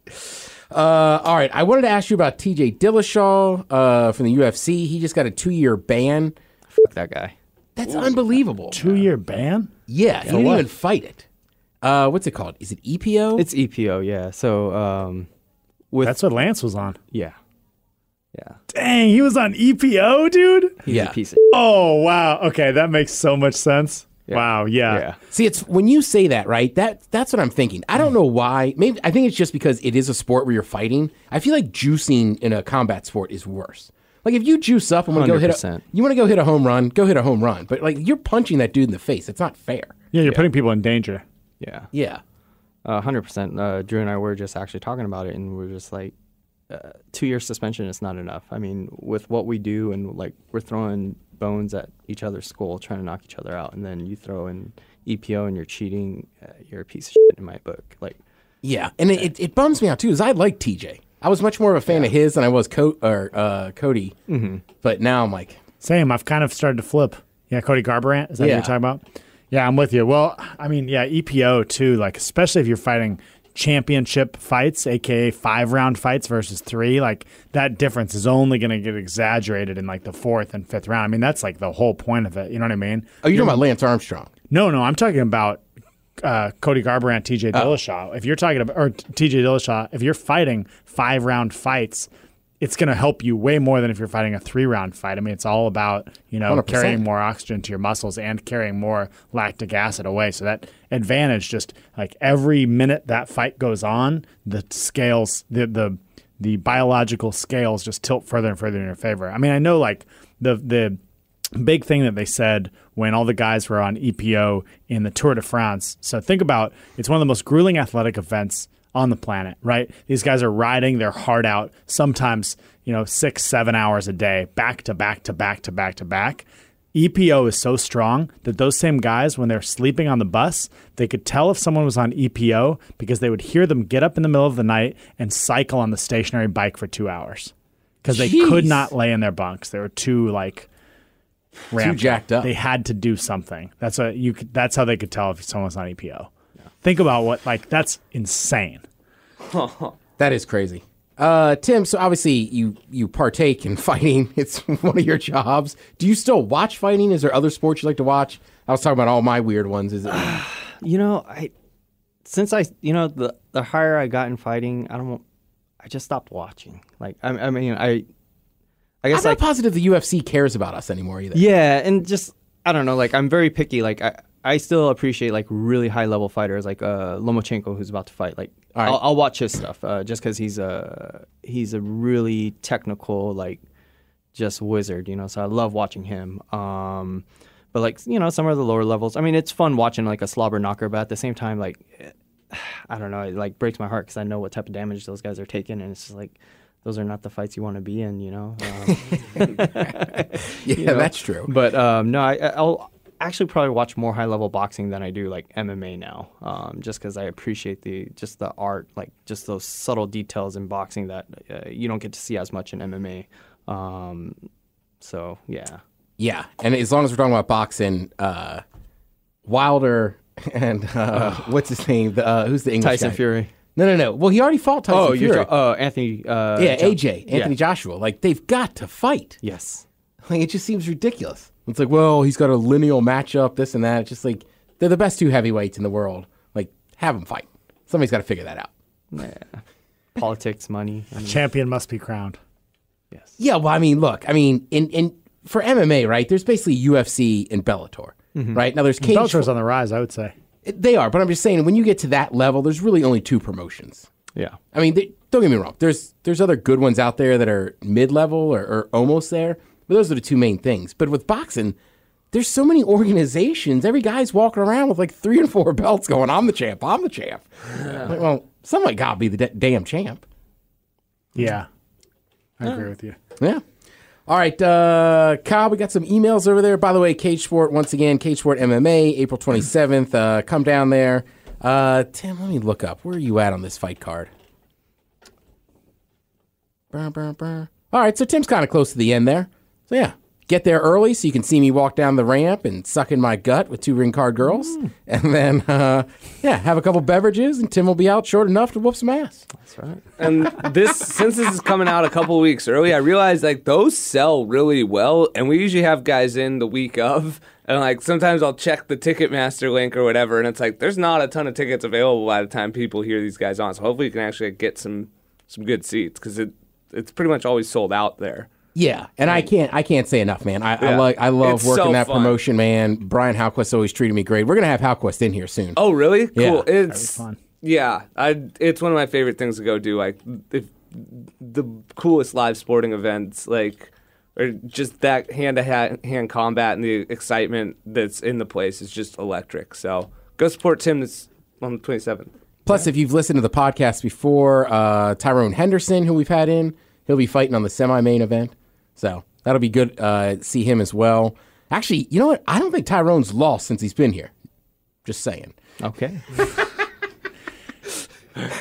Uh, all right. I wanted to ask you about T.J. Dillashaw uh, from the UFC. He just got a two-year ban. Fuck that guy. That's unbelievable. Two year ban? Yeah, he didn't what? even fight it. Uh, what's it called? Is it EPO? It's EPO. Yeah. So um, with That's what Lance was on. yeah, yeah. Dang, he was on EPO, dude. He's Yeah. a piece of. Oh wow. Okay, that makes so much sense. Yeah. Wow. Yeah. Yeah. See, it's when you say that, right? That that's what I'm thinking. I don't know why. Maybe I think it's just because it is a sport where you're fighting. I feel like juicing in a combat sport is worse. Like if you juice up and want to go hit a, you want to go hit a home run, go hit a home run. But like you're punching that dude in the face. It's not fair. Yeah, you're putting people in danger. Yeah. Yeah. A hundred percent. Uh, Drew and I were just actually talking about it, and we're just like, uh, two year suspension is not enough. I mean, with what we do, and like we're throwing bones at each other's skull, trying to knock each other out, and then you throw in EPO and you're cheating, uh, you're a piece of shit in my book. Like, Yeah, and it, it, it bums me out too, because I like TJ. I was much more of a fan of his than I was Co- or uh, Cody. Mm-hmm. But now I'm like, Same. I've kind of started to flip. Yeah, Cody Garbrandt. Is that Yeah. what you're talking about? Yeah, I'm with you. Well, I mean, yeah, EPO too. Like, especially if you're fighting championship fights, aka five round fights versus three, like that difference is only going to get exaggerated in like the fourth and fifth round. I mean, that's like the whole point of it. You know what I mean? oh, you're talking about Lance Armstrong. No, no, I'm talking about uh, Cody Garbrandt, TJ Dillashaw. If you're talking about or TJ Dillashaw, if you're fighting five round fights, it's going to help you way more than if you're fighting a three round fight. I mean, it's all about you know 100%. carrying more oxygen to your muscles and carrying more lactic acid away. So that advantage, just like every minute that fight goes on, the scales, the the the biological scales just tilt further and further in your favor. I mean, I know like the the big thing that they said when all the guys were on EPO in the Tour de France. So think about it's one of the most grueling athletic events on the planet, right? These guys are riding their heart out, sometimes, you know, six, seven hours a day, back to back to back to back to back. EPO is so strong that those same guys, when they're sleeping on the bus, they could tell if someone was on EPO because they would hear them get up in the middle of the night and cycle on the stationary bike for two hours because they could not lay in their bunks. They were too like ramped jacked up. They had to do something. That's a you. Could, that's how they could tell if someone's on EPO. Think about what like that's insane. *laughs* That is crazy. Uh, Tim, so obviously you you partake in *laughs* fighting. It's one of your jobs. Do you still watch fighting? Is there other sports you like to watch? I was talking about all my weird ones. Is it? *sighs* you know, I since I, you know, the the higher I got in fighting, I don't, I just stopped watching. Like, I, I mean, I, I guess I'm guess not like positive the UFC cares about us anymore either. Yeah, and just I don't know, like I'm very picky. Like I, I still appreciate like really high level fighters like uh, Lomachenko who's about to fight. Like right. I'll, I'll watch his stuff uh, just because he's a he's a really technical like just wizard, you know. So I love watching him. Um, but like you know some of the lower levels, I mean it's fun watching like a slobber knocker, but at the same time like *sighs* I don't know, it like breaks my heart because I know what type of damage those guys are taking, and it's just like. Those are not the fights you want to be in, you know. Um, *laughs* *laughs* Yeah, know? that's true. But um, no, I, I'll actually probably watch more high level boxing than I do like MMA now, um, just because I appreciate the just the art, like just those subtle details in boxing that uh, you don't get to see as much in MMA. Um, so yeah, Yeah, and as long as we're talking about boxing, uh, Wilder *laughs* and uh, *sighs* what's his name? The, uh, who's the English Tyson guy? Fury. No, no, no. Well, he already fought Tyson Oh, Fury. you're uh, Anthony. Uh, yeah, AJ, Anthony Yeah. Joshua. Like they've got to fight. Yes. Like it just seems ridiculous. It's like, well, he's got a lineal matchup, this and that. It's just like they're the best two heavyweights in the world. Like, have them fight. Somebody's got to figure that out. Yeah. *laughs* Politics, money. I mean, Champion must be crowned. yes. Yeah, well, I mean, look, I mean, in in for MMA, right? There's basically UFC and Bellator, mm-hmm. right? Now there's cage. Bellator's on the rise, I would say. they are, but I'm just saying, when you get to that level, there's really only two promotions. Yeah. I mean, they, don't get me wrong. There's there's other good ones out there that are mid level or, or almost there, but those are the two main things. But with boxing, there's so many organizations. Every guy's walking around with like three and four belts, going, "I'm the champ. I'm the champ." Like, well, somebody got to be the da- damn champ. Yeah. I agree with you. Yeah. All right, uh, Kyle, we got some emails over there. By the way, Cage Sport, once again, Cage Sport MMA, April 27th. Uh, come down there. Uh, Tim, let me look up. Where are you at on this fight card? Brr, brr, brr. All right, so Tim's kind of close to the end there. So, yeah, get there early so you can see me walk down the ramp and suck in my gut with two ring card girls. And then, uh, yeah, have a couple beverages, and Tim will be out short enough to whoop some ass. That's right. And this, since this is coming out a couple weeks early, I realized like those sell really well, and we usually have guys in the week of, and like sometimes I'll check the Ticketmaster link or whatever, and it's like there's not a ton of tickets available by the time people hear these guys on. So hopefully you can actually get some some good seats because it it's pretty much always sold out there. Yeah, and I can't I can't say enough, man. I, I Yeah. like I love It's working so that fun. promotion, man. Brian Halquist always treated me great. We're gonna have Halquist in here soon. Oh, really? Yeah. Cool. It's fun. Yeah, I. It's one of my favorite things to go do. Like if the coolest live sporting events, like or just that hand to hand combat and the excitement that's in the place is just electric. So go support Tim. This on the twenty seventh. Plus, if you've listened to the podcast before, uh, Tyrone Henderson, who we've had in, he'll be fighting on the semi-main event. So that'll be good. Uh, see him as well. Actually, you know what? I don't think Tyrone's lost since he's been here. Just saying. Okay. *laughs*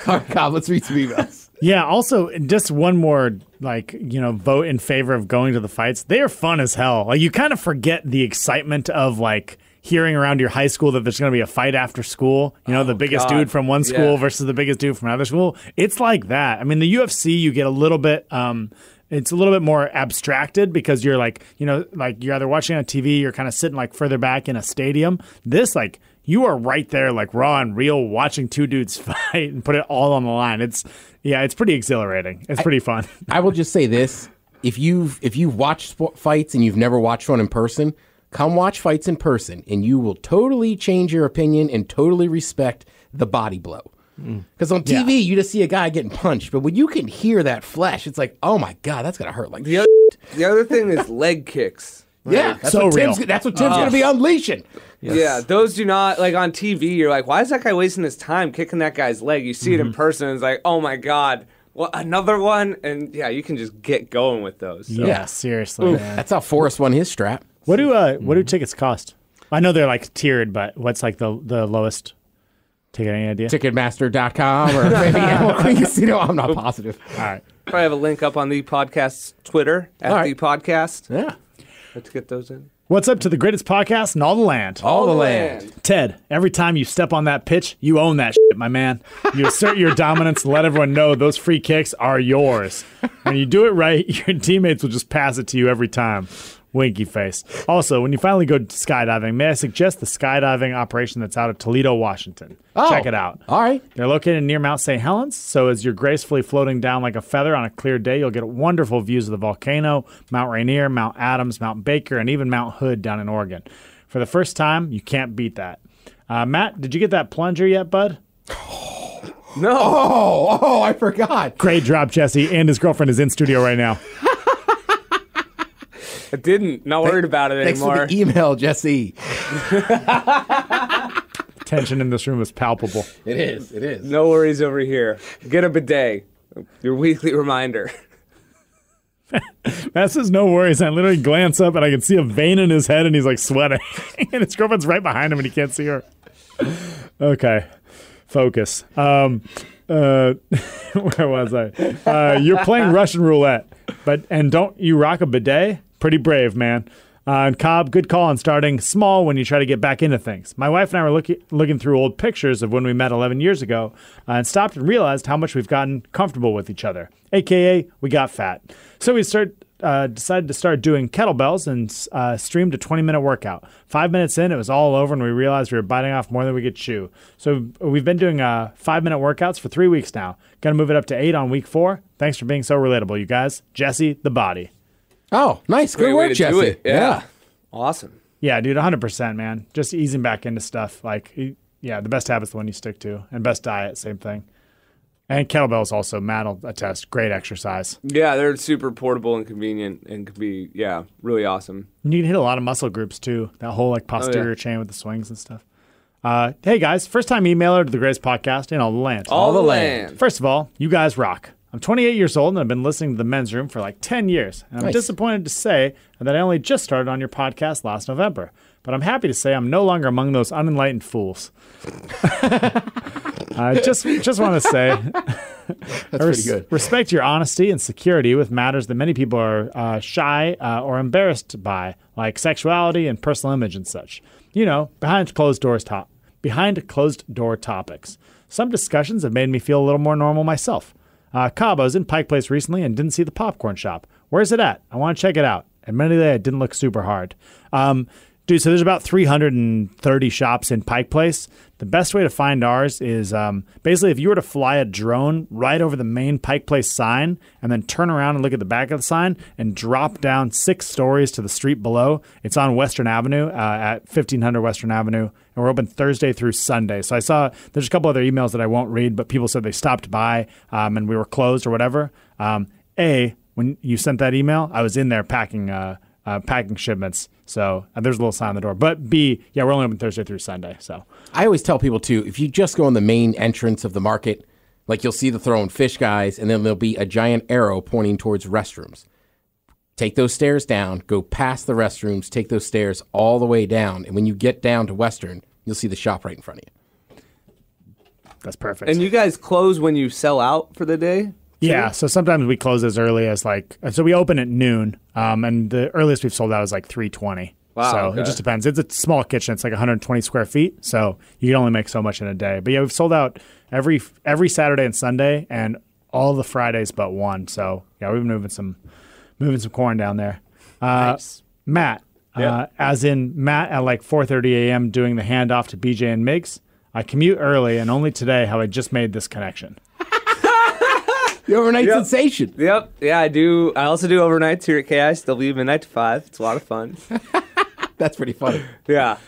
All right, Cobb, let's read some emails. Yeah, also just one more like, you know, vote in favor of going to the fights. They are fun as hell. Like you kind of forget the excitement of like hearing around your high school that there's going to be a fight after school. You know, the biggest God. dude from one school Yeah. versus the biggest dude from another school. It's like that. I mean, the UFC you get a little bit um it's a little bit more abstracted because you're like, you know, like you're either watching on TV, you're kind of sitting like further back in a stadium. This like you are right there, like raw and real, watching two dudes *laughs* fight and put it all on the line. It's yeah, it's pretty exhilarating. It's pretty fun. *laughs* I will just say this: if you've if you've watched sport fights and you've never watched one in person, come watch fights in person, and you will totally change your opinion and totally respect the body blow. Mm. Because on TV, you just see a guy getting punched, but when you can hear that flash, it's like, oh my god, that's gonna hurt like The other, *laughs* the other thing is leg kicks. yeah. That's So what real. Tim's, that's what Tim's oh. gonna be unleashing. Yeah, those do not like on TV. You're like, why is that guy wasting his time kicking that guy's leg? You see it in mm-hmm. person, and it's like, oh my god, what another one? And yeah, you can just get going with those. So. Yeah, seriously. man. That's how Forrest won his strap. What do uh what do mm-hmm. tickets cost? I know they're like tiered, but what's like the the lowest ticket? Any idea? Ticketmaster.com or *laughs* maybe Emerald Queen Casino. I'm not positive. All right. Probably have a link up on the podcast's Twitter at All right. the podcast. Yeah. Let's get those in. What's up to the greatest podcast in all the land? All the land. Ted, every time you step on that pitch, you own that shit, my man. You assert your dominance and let everyone know those free kicks are yours. When you do it right, *laughs* your teammates will just pass it to you every time. Winky face. Also, when you finally go skydiving, may I suggest the skydiving operation that's out of Toledo, Washington? Oh. Check it out. All right. They're located near Mount St. Helens, so as you're gracefully floating down like a feather on a clear day, you'll get wonderful views of the volcano, Mount Rainier, Mount Adams, Mount Baker, and even Mount Hood down in Oregon. For the first time, you can't beat that. Uh, Matt, did you get that plunger yet, bud? No, Oh, oh, I forgot. Great drop, Jesse, and his girlfriend is in studio right now. *laughs* I didn't. Not worried about it Thanks for anymore. the email, Jesse. *laughs* Tension in this room is palpable. It is. It is. no worries over here. Get a bidet. Your weekly reminder. *laughs* Matt says no worries. I literally glance up and I can see a vein in his head and he's like sweating. *laughs* and his girlfriend's right behind him and he can't see her. Okay. Focus. Um uh where was I? Uh you're playing Russian roulette. But and don't you rock a bidet? Pretty brave, man. Uh, and Cobb, good call on starting small when you try to get back into things. My wife and I were looking looking through old pictures of when we met 11 years ago uh, and stopped and realized how much we've gotten comfortable with each other. AKA, we got fat. So we start uh, decided to start doing kettlebells and uh, streamed a 20 minute workout. Five minutes in, it was all over, and we realized we were biting off more than we could chew. So we've been doing uh, five minute workouts for three weeks now. Gonna move it up to eight on week four. Thanks for being so relatable, you guys. Jesse, the body. Oh, nice. Good Great way work, Jesse. do it. Yeah. Awesome. Yeah, dude, 100%, man. Just easing back into stuff. Like, yeah, the best habit's the one you stick to, and best diet, same thing. And kettlebells also, Matt will attest, great exercise. Yeah, they're super portable and convenient and can be, yeah, really awesome. And you can hit a lot of muscle groups too. That whole like posterior chain with the swings and stuff. Uh, hey guys, first time emailer to the greatest podcast in all the land. All the land. First of all, you guys rock. I'm 28 years old and I've been listening to the men's room for like 10 years. And I'm Nice. disappointed to say that I only just started on your podcast last November. But I'm happy to say I'm no longer among those unenlightened fools. *laughs* I just just want to say *laughs* That's pretty good. Respect your honesty and security with matters that many people are uh, shy uh, or embarrassed by, like sexuality and personal image and such. You know, behind closed doors top behind closed door topics. Some discussions have made me feel a little more normal myself. Uh, Cabo was in Pike Place recently and didn't see the popcorn shop. Where's it at? I want to check it out. Admittedly, I didn't look super hard. Um, dude, so there's about 330 shops in Pike Place. The best way to find ours is um, basically if you were to fly a drone right over the main Pike Place sign and then turn around and look at the back of the sign and drop down six stories to the street below. It's on Western Avenue uh, at 1500 Western Avenue, and we're open Thursday through Sunday. So I saw there's a couple other emails that I won't read, but people said they stopped by um, and we were closed or whatever. Um, a, when you sent that email, I was in there packing. Uh, uh, packing shipments, so uh, there's a little sign on the door. But B, yeah, we're only open Thursday through Sunday. So I always tell people too, if you just go on the main entrance of the market, like you'll see the throwing fish guys, and then there'll be a giant arrow pointing towards restrooms. Take those stairs down, go past the restrooms, take those stairs all the way down, and when you get down to Western, you'll see the shop right in front of you. that's perfect. And you guys close when you sell out for the day? Yeah, so sometimes we close as early as like so we open at noon, um, and the earliest we've sold out is like three twenty. Wow, So okay. it just depends. It's a small kitchen. It's like 120 square feet, so you can only make so much in a day. But yeah, we've sold out every every Saturday and Sunday, and all the Fridays but one. So yeah, we've been moving some moving some corn down there. Uh, Nice. Matt, uh, as in Matt at like 4:30 a.m. doing the handoff to BJ and Migs. I commute early, and only today have I just made this connection. The overnight Yep. sensation. Yep. Yeah, I do. I also do overnights here at KI. Still leave midnight to five. It's a lot of fun. *laughs* That's pretty funny. yeah.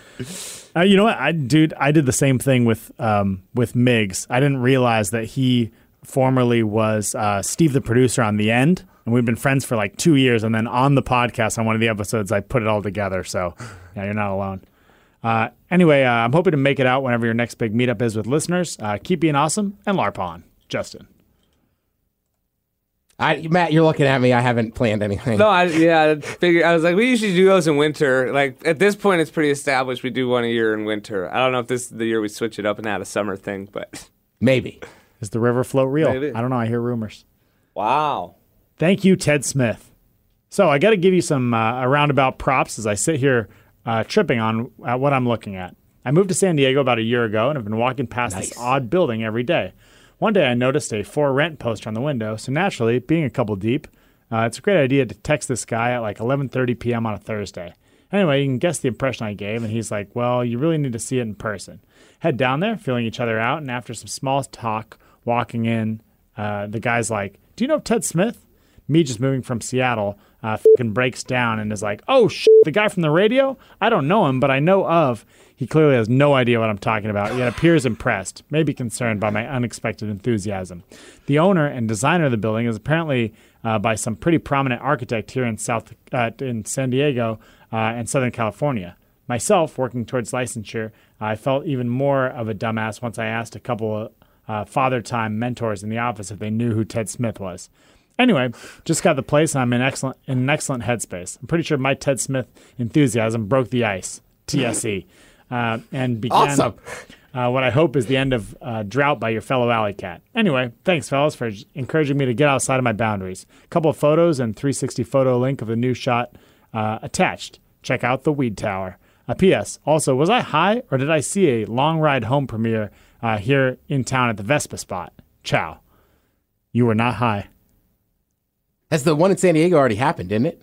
Uh, you know what, I dude, I did the same thing with um, with Migs. I didn't realize that he formerly was uh, Steve, the producer, on the end, and we've been friends for like two years. And then on the podcast, on one of the episodes, I put it all together. So yeah, you're not alone. Uh, anyway, uh, I'm hoping to make it out whenever your next big meetup is with listeners. Uh, keep being awesome and LARP on, Justin. I, Matt, you're looking at me. I haven't planned anything. No, I yeah. I figured I was like, we usually do those in winter. Like at this point, it's pretty established. We do one a year in winter. I don't know if this is the year we switch it up and add a summer thing, but Maybe. Is the river float real? Maybe. I don't know. I hear rumors. wow. Thank you, Ted Smith. So I got to give you some uh, roundabout props as I sit here uh, tripping on at what I'm looking at. I moved to San Diego about a year ago and I've been walking past this odd building every day. One day I noticed a for rent poster on the window, so naturally, being a couple deep, uh, it's a great idea to text this guy at like 11:30 p.m. on a Thursday. Anyway, you can guess the impression I gave, and he's like, "Well, you really need to see it in person." Head down there, feeling each other out, and after some small talk, walking in, uh, the guy's like, "Do you know Ted Smith?" Me just moving from Seattle, uh, fucking breaks down and is like, "Oh shit, the guy from the radio? I don't know him, but I know of." He clearly has no idea what I'm talking about, yet appears impressed, maybe concerned by my unexpected enthusiasm. The owner and designer of the building is apparently uh, by some pretty prominent architect here in South uh, in San Diego uh, and Southern California. Myself, working towards licensure, I felt even more of a dumbass once I asked a couple of uh, father time mentors in the office if they knew who Ted Smith was. Anyway, just got the place and I'm in excellent in an excellent headspace. I'm pretty sure my Ted Smith enthusiasm broke the ice. TSE. Uh, and began Awesome. uh, what I hope is the end of uh, drought by your fellow alley cat. Anyway, thanks, fellas, for encouraging me to get outside of my boundaries. A couple of photos and 360 photo link of the new shot uh, attached. check out the Weed Tower. Uh, P.S. Also, was I high or did I see a long ride home premiere uh, here in town at the Vespa spot? Ciao. You were not high. Has the one in San Diego already happened, didn't it?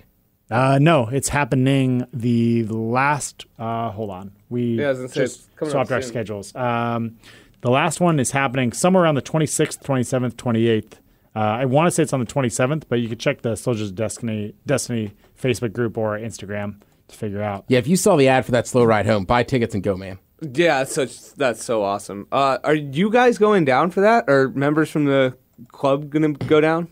Uh, no, it's happening the last. Uh, hold on, we Yeah, I was gonna say, just it's coming up swapped our schedules. Um, the last one is happening somewhere around the 26th, 27th, 28th. Uh, I want to say it's on the 27th, but you can check the Soldiers of Destiny Destiny Facebook group or Instagram to figure out. Yeah, if you saw the ad for that slow ride home, buy tickets and go, man. Yeah, that's such that's so awesome. Uh, are you guys going down for that? Are members from the club gonna go down?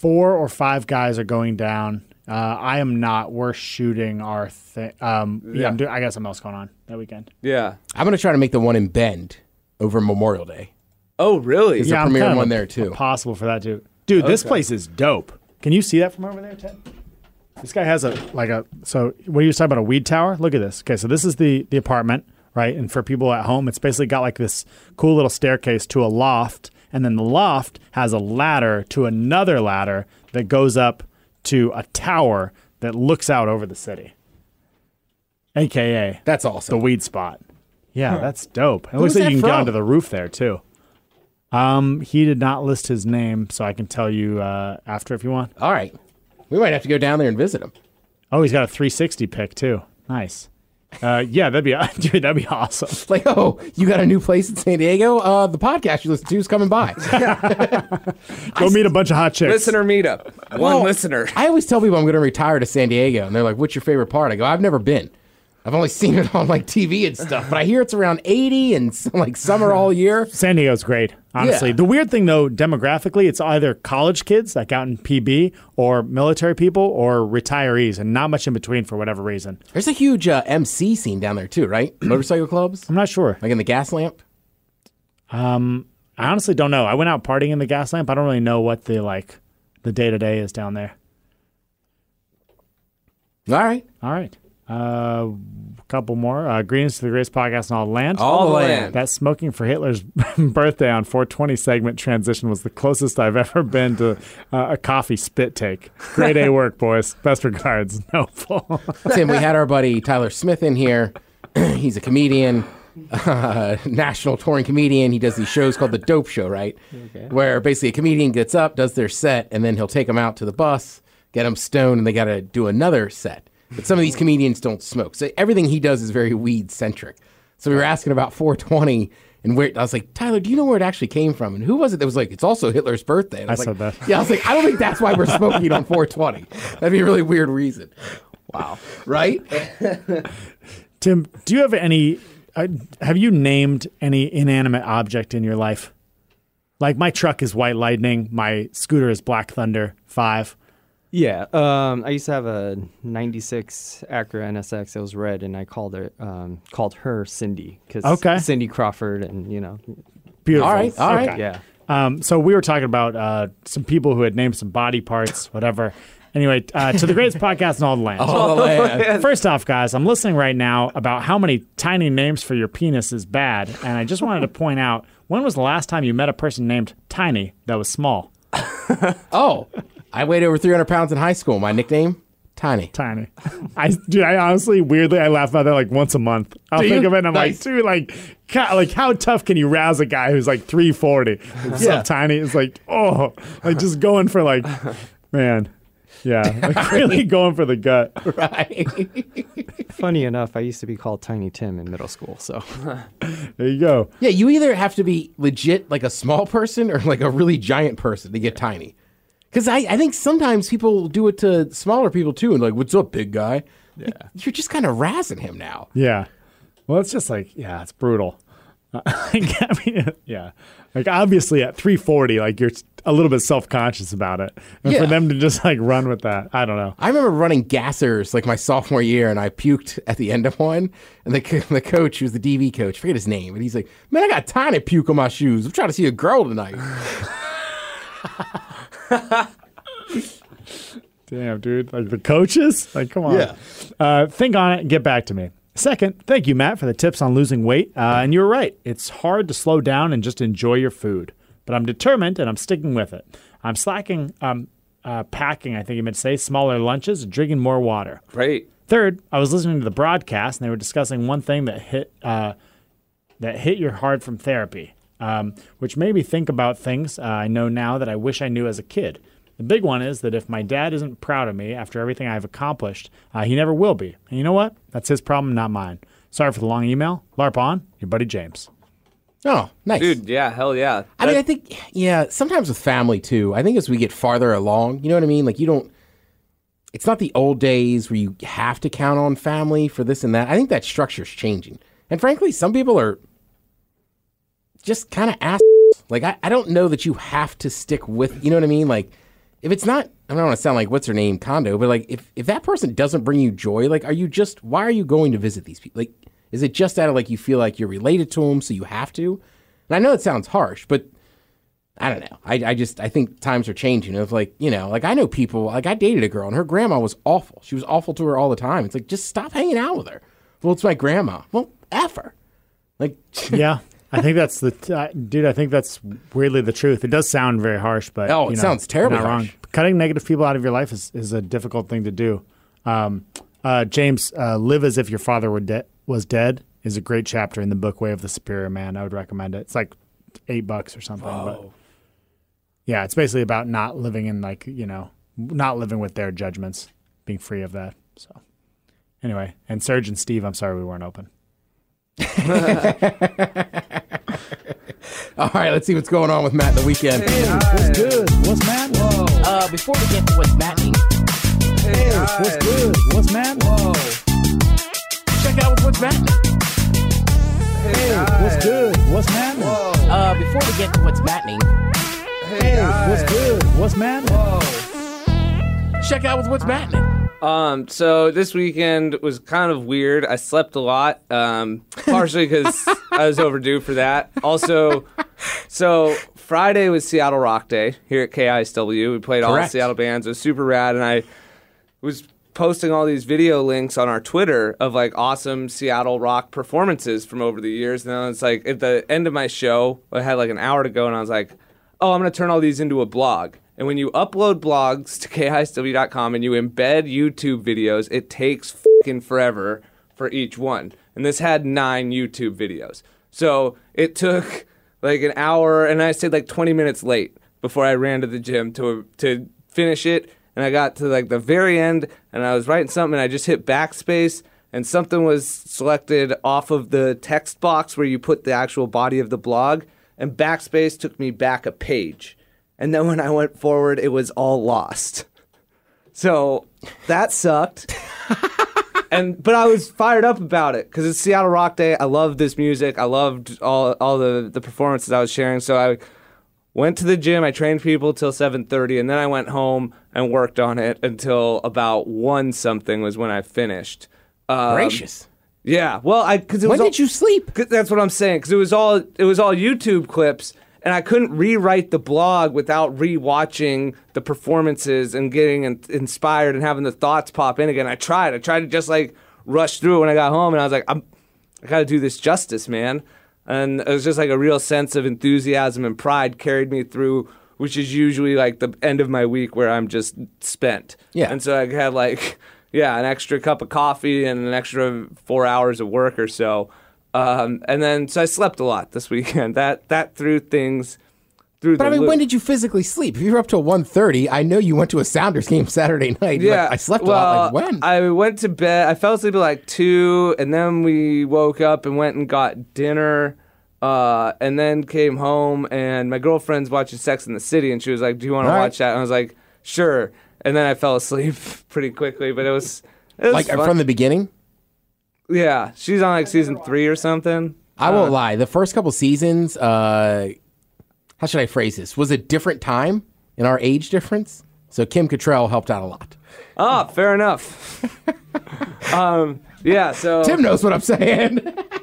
Four or five guys are going down. Uh, I am not. We're shooting our thing. Um, yeah, Yeah. I'm do- I got something else going on that weekend. Yeah. I'm gonna try to make the one in Bend over Memorial Day. Oh, really? Is a I'm premiere kind of one a- there, too. Possible for that too. Dude, this place is dope. Can you see that from over there, Ted? This guy has a like a so what are you talking about a weed tower? Look at this. Okay, so this is the the apartment, right? And for people at home, it's basically got like this cool little staircase to a loft, and then the loft has a ladder to another ladder that goes up to a tower that looks out over the city. AKA That's awesome. the weed spot. Yeah, that's dope. It looks is like you that can get from? onto the roof there too. Um, he did not list his name, so I can tell you uh, after if you want. All right, we might have to go down there and visit him. Oh, he's got a 360 pick too. Nice. Uh, yeah, that'd be *laughs* dude. That'd be awesome. Like, oh, you got a new place in San Diego? Uh, the podcast you listen to is coming by. *laughs* Go meet a bunch of hot chicks. Listener meetup. One Well, listener. I always tell people I'm going to retire to San Diego, and they're like, "What's your favorite part?" I go, "I've never been. I've only seen it on like TV and stuff, but I hear it's around 80 and *laughs* like summer all year." San Diego's great, honestly. Yeah. The weird thing, though, demographically, it's either college kids, like out in PB, or military people, or retirees, and not much in between for whatever reason. There's a huge uh, MC scene down there too, right? *clears throat* Motorcycle clubs, I'm not sure. like in the Gaslamp. I honestly don't know. I went out partying in the Gaslamp. I don't really know what the like the day to day is down there. All right, All right. Uh, couple more. Uh, greetings to the greatest podcast in all the land. all, the the land. land. That smoking for Hitler's *laughs* birthday on 420 segment transition was the closest I've ever been to uh, a coffee spit take. Great A work, boys. Best regards. *laughs* Noble. Tim, we had our buddy Tyler Smith in here. *clears throat* He's a comedian, *laughs* uh, national touring comedian. He does these shows called the Dope Show, right? Where basically a comedian gets up, does their set, and then he'll take them out to the bus, get them stoned, and they got to do another set. But some of these comedians don't smoke, so everything he does is very weed centric. So we were asking about 420. And where I was like, Tyler, do you know where it actually came from? And who was it that was like, it's also Hitler's birthday? And I was said like, that. Yeah, I was like, I don't think that's why we're smoking on 420. That'd be a really weird reason. Wow. Right? *laughs* Tim, do you have any? Uh, have you named any inanimate object in your life? Like my truck is White Lightning, my scooter is Black Thunder Five. Yeah, um, I used to have a '96 Acura NSX. It was red, and I called her um, called her Cindy because Okay. Cindy Crawford, and you know, Beautiful. All right, all right. yeah. Um, so we were talking about uh, some people who had named some body parts, whatever. Anyway, uh, to the greatest podcast in all the land. All the land. *laughs* First off, guys, I'm listening right now about how many tiny names for your penis is bad, and I just wanted to point out when was the last time you met a person named Tiny that was small? *laughs* Oh, I weighed over 300 pounds in high school. My nickname? Tiny. Tiny. *laughs* I dude, I honestly weirdly I laugh about that like once a month. I'll Do think you? of it and I'm Nice. like, dude, like, ca- like how tough can you rouse a guy who's like 340? What's Yeah. up, Tiny? It's like, oh, like just going for like, *laughs* man, yeah, *laughs* like really going for the gut. Right. Funny enough, I used to be called Tiny Tim in middle school. So There you go. yeah, you either have to be legit like a small person or like a really giant person to get tiny. Because I, I think sometimes people do it to smaller people too, and like, what's up, big guy? Yeah. you're just kind of razzing him now. Yeah. Well, it's just like, yeah, it's brutal. *laughs* I mean, yeah. Like obviously at 340, like you're a little bit self conscious about it, and Yeah. for them to just like run with that, I don't know. I remember running gassers like my sophomore year, and I puked at the end of one. And the, the coach, who was the DV coach, forget his name, and he's like, "Man, I got tiny puke on my shoes. I'm trying to see a girl tonight." *laughs* *laughs* Damn, dude. Like the coaches? Like, come on. Yeah. Uh, think on it and get back to me. Second, thank you, Matt, for the tips on losing weight. Uh, and you're right. It's hard to slow down and just enjoy your food. But I'm determined and I'm sticking with it. I'm slacking, um, uh, packing, I think you meant to say, smaller lunches and drinking more water. Great. Third, I was listening to the broadcast and they were discussing one thing that hit uh, that hit your hard from therapy, um, which made me think about things uh, I know now that I wish I knew as a kid. The big one is that if my dad isn't proud of me after everything I've accomplished, uh, he never will be. And you know what? That's his problem, not mine. Sorry for the long email. LARP on, your buddy James. Oh, nice. Dude, yeah, hell yeah. I mean, I think, yeah, sometimes with family too, I think as we get farther along, you know what I mean? Like, you don't, it's not the old days where you have to count on family for this and that. I think that structure's changing. And frankly, some people are just kind of ass. Like, I, I don't know that you have to stick with, you know what I mean? Like, if it's not, I don't want to sound like what's her name, Kondo, but like, if, if that person doesn't bring you joy, like, are you just, why are you going to visit these people? Like, is it just out of like you feel like you're related to them, so you have to? And I know it sounds harsh, but I don't know. I, I just I think times are changing. Of like you know, like I know people. Like I dated a girl, and her grandma was awful. She was awful to her all the time. It's like just stop hanging out with her. Well, it's my grandma. Well, f her. Like *laughs* yeah, I think that's the t- uh, dude. I think that's weirdly the truth. It does sound very harsh, but Oh, it you know, sounds terribly you're Not harsh. wrong. Cutting negative people out of your life is, is a difficult thing to do. Um, uh, James, uh, live as if your father were de- was dead is a great chapter in the book Way of the Superior Man. I would recommend it. It's like eight bucks or something, but yeah, it's basically about not living in like you know not living with their judgments, being free of that. So anyway, and Serge and Steve, I'm sorry we weren't open. *laughs* all right, let's see what's going on with Matt in the weekend. Hey, What's good? What's man? Uh, before we get to what's happening, What's good? What's man? Check out what's Matt. What's good? What's man? uh, before we get to what's happening, What's good? What's man? Check out what's Matt. Um, so this weekend was kind of weird. I slept a lot, um, partially because I was overdue for that. Also, so Friday was Seattle Rock Day here at KISW. We played all the Correct. Seattle bands. It was super rad, and I was posting all these video links on our Twitter of like awesome Seattle rock performances from over the years. And then it's like at the end of my show, I had like an hour to go, and I was like, oh, I'm gonna turn all these into a blog. And when you upload blogs to KISW.com and you embed YouTube videos, it takes fucking forever for each one. And this had nine YouTube videos. So it took like an hour, and I stayed like 20 minutes late before I ran to the gym to to finish it. And I got to like the very end, and I was writing something, and I just hit backspace, and something was selected off of the text box where you put the actual body of the blog, and backspace took me back a page. And then when I went forward, it was all lost. So that sucked. *laughs* and but I was fired up about it because it's Seattle Rock Day. I love this music. I loved all all the the performances I was sharing. So I went to the gym. I trained people till seven thirty, and then I went home and worked on it until about one something was when I finished. Um, Gracious. Yeah. Well, I because it When was all- did you sleep? That's what I'm saying. Because it was all it was all YouTube clips, and I couldn't rewrite the blog without rewatching the performances and getting in- inspired and having the thoughts pop in again. I tried. I tried to just like rush through it when I got home, and I was like, I'm, I got to do this justice, man. And it was just like a real sense of enthusiasm and pride carried me through, which is usually like the end of my week where I'm just spent. Yeah. And so I had like, *laughs* yeah, an extra cup of coffee and an extra four hours of work or so. Um, and then so I slept a lot this weekend. *laughs* That that threw things through But I mean, loop. when did you physically sleep? If you were up till 1.30, I know you went to a Sounders game *laughs* Saturday night. yeah, Like, I slept well, a lot. Like when? I went to bed. I fell asleep at like two, and then we woke up and went and got dinner. Uh, and then came home, and my girlfriend's watching Sex in the City, and she was like, "Do you want to All right. watch that?" And I was like, "Sure." And then I fell asleep *laughs* pretty quickly, but it was it was like fun. from the beginning? Yeah. She's on like season three or something. I won't lie. The first couple seasons, uh, how should I phrase this? Was a different time in our age difference. So Kim Cattrall helped out a lot. Oh, fair enough. *laughs* um, yeah. So Tim knows what I'm saying. *laughs*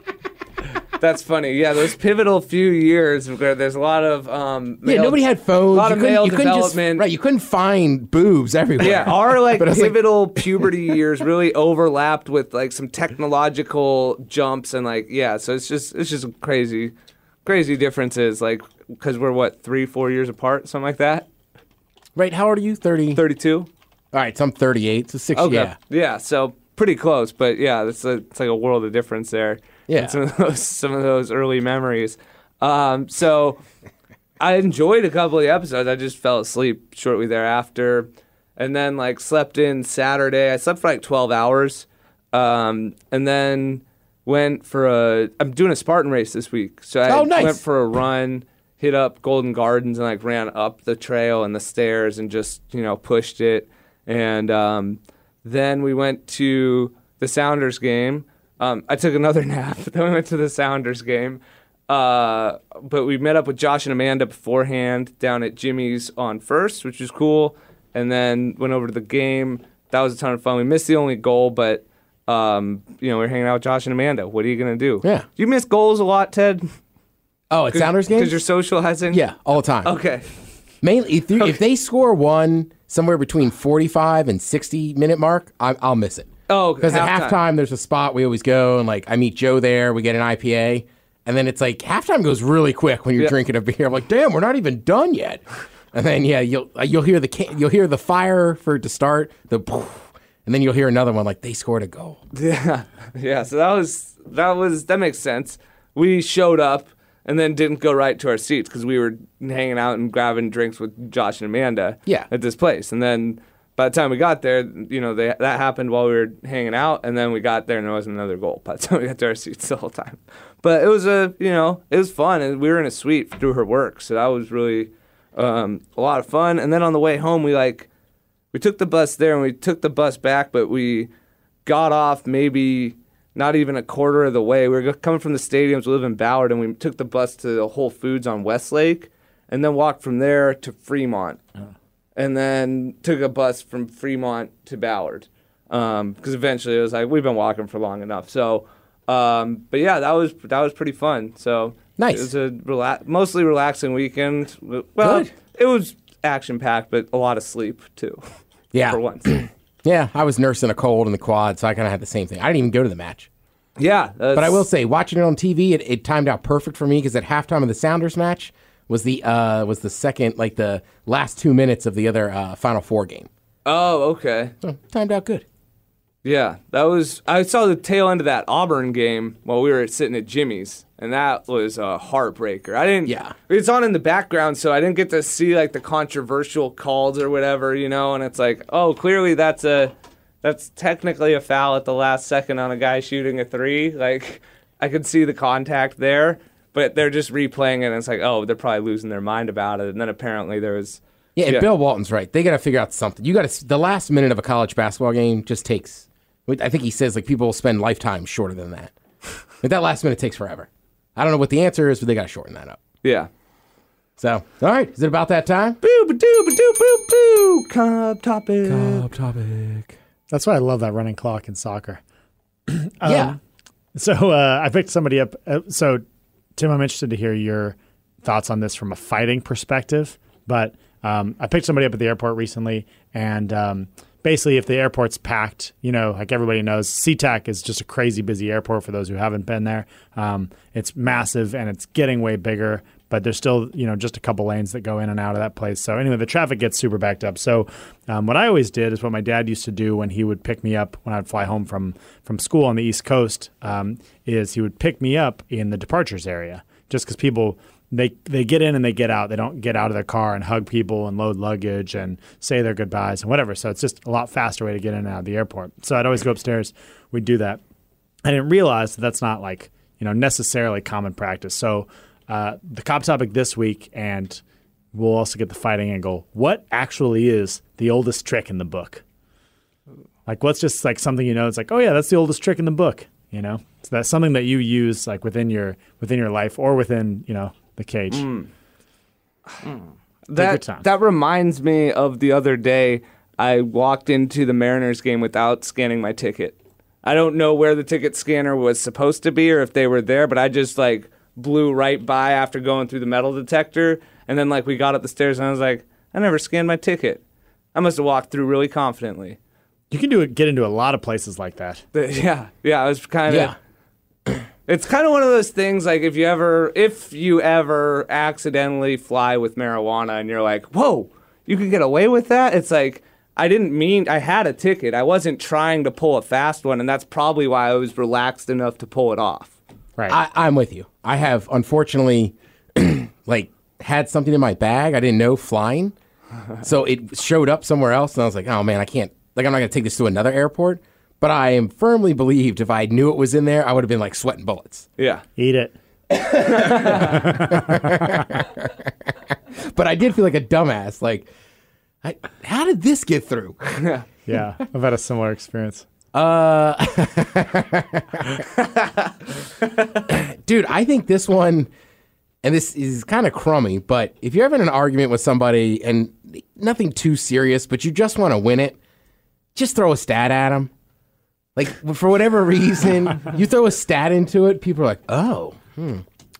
That's funny. Yeah, those pivotal few years where there's a lot of um, yeah, nobody had phones. A lot you of couldn't- male couldn't just- development. right, you couldn't find boobs everywhere. Yeah, our *laughs* like it's like- pivotal *laughs* puberty years really overlapped with like some technological jumps and like yeah, so it's just it's just crazy, crazy differences like because we're what three four years apart something like that. Right, how old are you? 30? Thirty two. All right, so I'm 38. So six, Okay. yeah. Yeah. So pretty close, but yeah, it's a, it's like a world of difference there. Yeah. Some of those some of those early memories. Um, so I enjoyed a couple of the episodes. I just fell asleep shortly thereafter, and then like slept in Saturday. I slept for like twelve hours, um, and then went for a. I'm doing a Spartan race this week, so I Oh, nice. went for a run. Hit up Golden Gardens and like ran up the trail and the stairs and just you know pushed it, and um, then we went to the Sounders game. Um, I took another *laughs* nap. then we went to the Sounders game. Uh, but we met up with Josh and Amanda beforehand down at Jimmy's on first, which was cool. And then went over to the game. That was a ton of fun. We missed the only goal, but um, you know we are hanging out with Josh and Amanda. What are you gonna do? Yeah. Do you miss goals a lot, Ted? Oh, at Sounders game? Because you're socializing. Yeah, all the time. Okay. Mainly, if, you- if they score one somewhere between 45 and 60 minute mark, I, I'll miss it. Oh, Because at halftime. there's a spot we always go, and like I meet Joe there. We get an IPA, and then it's like halftime goes really quick when you're Yeah. drinking a beer. I'm like, damn, we're not even done yet. And then yeah, you'll uh, you'll hear the you'll hear the fire for it to start the, and then you'll hear another one like they scored a goal. *laughs* Yeah, yeah. So that was that was that makes sense. We showed up and then didn't go right to our seats because we were hanging out and grabbing drinks with Josh and Amanda. Yeah. at this place. And then by the time we got there, you know, they, that happened while we were hanging out. And then we got there and there wasn't another goal. *laughs* By the time we got to our seats, the whole time. But it was a you know it was fun and we were in a suite through her work, so that was really um, a lot of fun. And then on the way home, we like we took the bus there and we took the bus back, but we got off maybe not even a quarter of the way. We were coming from the stadiums. We live in Ballard, and we took the bus to the Whole Foods on Westlake, and then walked from there to Fremont, and then took a bus from Fremont to Ballard. Because eventually it was like we've been walking for long enough. So, um, but yeah, that was that was pretty fun. So Nice. It was a rela- mostly relaxing weekend. Well, Good. it was action packed, but a lot of sleep too. Yeah. for once. *clears throat* Yeah, I was nursing a cold in the quad, so I kind of had the same thing. I didn't even go to the match. Yeah, But I will say, watching it on TV, it, it timed out perfect for me because at halftime of the Sounders match was the uh, was the second, like the last two minutes of the other uh, Final Four game. Oh, okay. So timed out good. Yeah, that was. I saw the tail end of that Auburn game while we were sitting at Jimmy's, and that was a heartbreaker. I didn't. Yeah. it's on in the background, so I didn't get to see like the controversial calls or whatever, you know. And it's like, oh, clearly that's a that's technically a foul at the last second on a guy shooting a three. Like, I could see the contact there, but they're just replaying it, and it's like, oh, they're probably losing their mind about it. And then apparently there was. Yeah, and Yeah. Bill Walton's right. They got to figure out something. You got to the last minute of a college basketball game just takes. I think he says like people will spend lifetimes shorter than that. but that last minute takes forever. I don't know what the answer is, but they got to shorten that up. Yeah. So, all right, is it about that time? Boo ba doo ba doo boo boo. Cobb topic. Cup topic. That's why I love that running clock in soccer. *clears throat* yeah. So uh, I picked somebody up. Uh, so Tim, I'm interested to hear your thoughts on this from a fighting perspective. But um, I picked somebody up at the airport recently, and um, basically, if the airport's packed, you know, like everybody knows, SeaTac is just a crazy busy airport. For those who haven't been there, um, it's massive and it's getting way bigger. But there's still, you know, just a couple lanes that go in and out of that place. So anyway, the traffic gets super backed up. So um, what I always did is what my dad used to do when he would pick me up when I'd fly home from from school on the East Coast. Um, is he would pick me up in the departures area, just because people they they get in and they get out. They don't get out of their car and hug people and load luggage and say their goodbyes and whatever. So it's just a lot faster way to get in and out of the airport. So I'd always go upstairs. We'd do that. I didn't realize that that's not like you know necessarily common practice. So uh, the Cobb topic this week, and we'll also get the fighting angle. What actually is the oldest trick in the book? Like, what's just like something you know? It's like, oh yeah, that's the oldest trick in the book. You know, so that's something that you use like within your within your life or within you know the cage. your that that reminds me of the other day I walked into the Mariners game without scanning my ticket. I don't know where the ticket scanner was supposed to be or if they were there, but I just like blew right by after going through the metal detector and then like we got up the stairs and I was like, I never scanned my ticket. I must have walked through really confidently. You can do it. Get into a lot of places like that. The- *laughs* yeah, yeah, I was kind of Yeah. *clears throat* It's kind of one of those things like if you ever if you ever accidentally fly with marijuana and you're like, "Whoa, you can get away with that?" It's like I didn't mean I had a ticket. I wasn't trying to pull a fast one, and that's probably why I was relaxed enough to pull it off. Right. I, I'm with you. I have unfortunately, *clears throat* like, had something in my bag I didn't know flying, so it showed up somewhere else, and I was like, oh man, I can't. Like, I'm not gonna take this to another airport. But I am firmly believed if I knew it was in there, I would have been like sweating bullets. Yeah. Eat it. *laughs* But I did feel like a dumbass. Like, I, how did this get through? *laughs* Yeah, I've had a similar experience. *laughs* Dude, I think this one, and this is kind of crummy, but if you're having an argument with somebody and nothing too serious, but you just want to win it, just throw a stat at them. Like, for whatever reason, *laughs* you throw a stat into it, people are like, oh, hmm,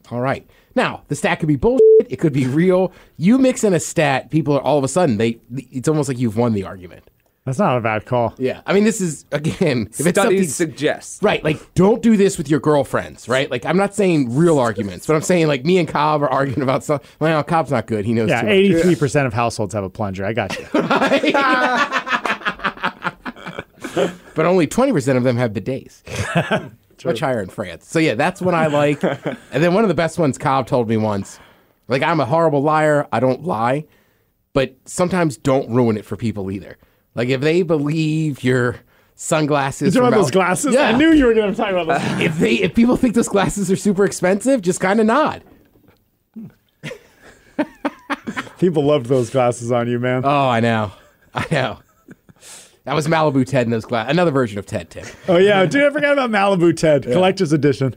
all right. Now, the stat could be bullshit, it could be real. You mix in a stat, people are all of a sudden, they it's almost like you've won the argument. That's not a bad call. Yeah. I mean, this is, again, if it's something. Studies suggest. Right, like don't do this with your girlfriends, right? Like I'm not saying real arguments, but I'm saying like me and Cobb are arguing about something. Well, Cobb's not good. He knows Yeah, too much. eighty-three percent of households have a plunger. I got you. *laughs* *laughs* but only 20% of them have bidets. *laughs* Much higher in France. So yeah, that's what I like. and then one of the best ones Cobb told me once, like I'm a horrible liar. I don't lie, but sometimes don't ruin it for people either. Like if they believe your sunglasses, You talking about those glasses? Yeah. I knew you were going to talk about those. if they if people think those glasses are super expensive, just kind of nod. People loved those glasses on you, man. Oh, I know. I know. That was Malibu Ted in those glasses. Another version of Ted, Tim. Oh yeah, dude, I forgot about Malibu Ted collector's edition.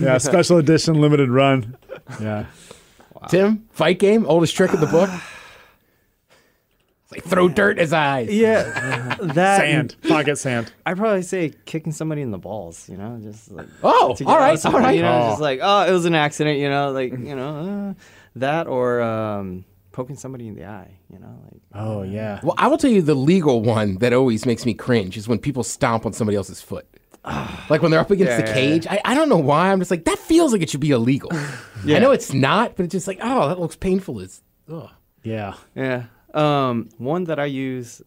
Yeah, special edition, limited run. Yeah, Tim, fight game, oldest trick of the book. *sighs* *sighs* *sighs* It's like throw dirt in his eyes. Yeah, *laughs* that sand, *laughs* pocket sand. I'd probably say kicking somebody in the balls. You know, just like Oh, to get all out right, of all something, right. You know, Oh. just like oh, it was an accident. You know, like you know uh, that or um, poking somebody in the eye. You know, like Oh yeah. Well, I will tell you the legal one that always makes me cringe is when people stomp on somebody else's foot. like when they're up against Yeah, the yeah, cage. I, I don't know why. I'm just like, that feels like it should be illegal. *sighs* I know it's not, but it's just like, oh, that looks painful as. Ugh. Yeah. yeah. Um, one that I use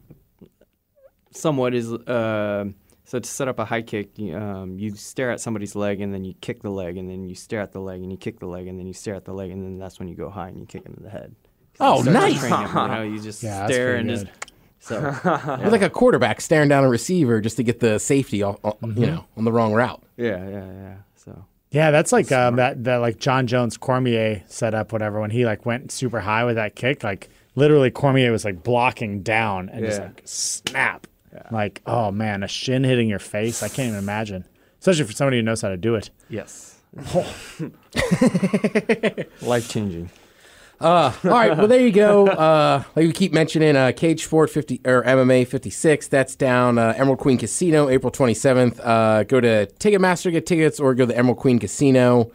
somewhat is uh, so to set up a high kick. You, um, you stare at somebody's leg and then you kick the leg and then you stare at the leg and you kick the leg and then you stare at the leg and then that's when you go high and you kick him in the head. Oh, Start nice. train him, you know, you just *laughs* Yeah, stare pretty and just good. so. *laughs* It's like a quarterback staring down a receiver just to get the safety, all, all- you know, on the wrong route. Yeah, yeah, yeah. So Yeah, that's like um, that that like Jon Jones Cormier set up whatever when he like went super high with that kick. Like literally, Cormier was like blocking down and just like snap. Like oh man, a shin hitting your face. I can't even imagine. Especially for somebody who knows how to do it. yes, *laughs* life changing. *laughs* All right, well there you go. Uh, like we keep mentioning, uh, CageSport fifty or MMA fifty six. That's down uh, Emerald Queen Casino, April twenty seventh. Uh, go to Ticketmaster to get tickets, or go to the Emerald Queen Casino.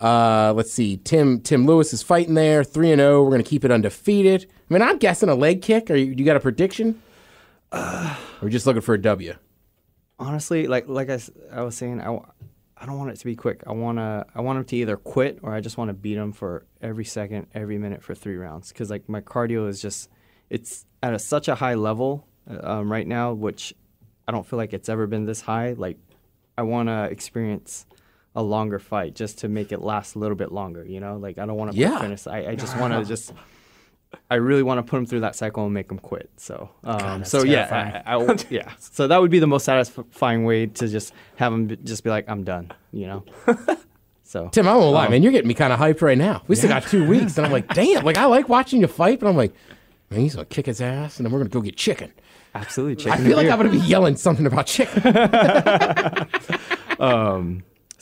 Uh, let's see, Tim Tim Lewis is fighting there, three and zero. We're gonna keep it undefeated. I mean, I'm guessing a leg kick. Are you, you got a prediction? or we just looking for a W? Honestly, like like I, I was saying, I, I don't want it to be quick. I wanna I want him to either quit or I just want to beat him for every second, every minute for three rounds. Because like my cardio is just it's at a, such a high level uh, um, right now, which I don't feel like it's ever been this high. Like I want to experience a longer fight just to make it last a little bit longer. You know, like I don't want to Yeah. finish. I, I just want to *laughs* just. I really want to put him through that cycle and make him quit. So, um, that's so terrifying. yeah, I, I, *laughs* yeah. So that would be the most satisfying way to just have him be, just be like, "I'm done," you know. *laughs* So Tim, I won't lie, man. You're getting me kind of hyped right now. We still got two weeks, and I'm like, *laughs* damn. Like I like watching you fight, but I'm like, man, he's gonna kick his ass, and then we're gonna go get chicken. absolutely, chicken. I feel and like I'm gonna be yelling something about chicken.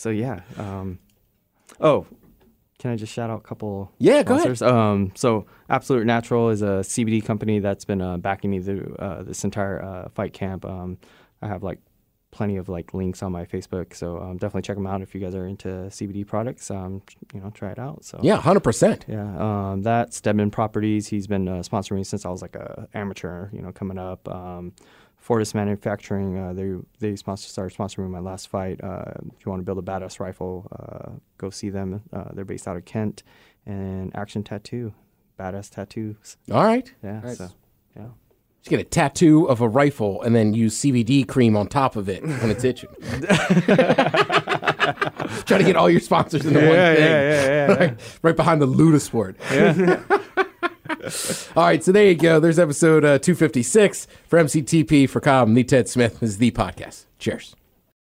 So yeah. Um, oh, can I just shout out a couple? Yeah, go ahead. Um, so Absolute Natural is a CBD company that's been uh, backing me through uh, this entire uh, fight camp. Um, I have like plenty of like links on my Facebook, so um, definitely check them out if you guys are into CBD products. Um, you know, try it out. So Yeah, hundred percent. Yeah, um, that Stedman Properties. He's been uh, sponsoring me since I was like a amateur. You know, coming up. Fortis Manufacturing. Uh, they they sponsor, started sponsoring my last fight. Uh, if you want to build a badass rifle, uh, go see them. Uh, they're based out of Kent. And Action Tattoo, badass tattoos. All right. Yeah. Nice. So, yeah. Just get a tattoo of a rifle and then use CBD cream on top of it when it's itching. *laughs* Try to get all your sponsors into one Yeah, thing. yeah, yeah, yeah, *laughs* right, right behind the Ludasport. *laughs* *laughs* all right, so there you go. There's episode uh, 256 for MCTP for Com. The Ted Smith this is the podcast. Cheers.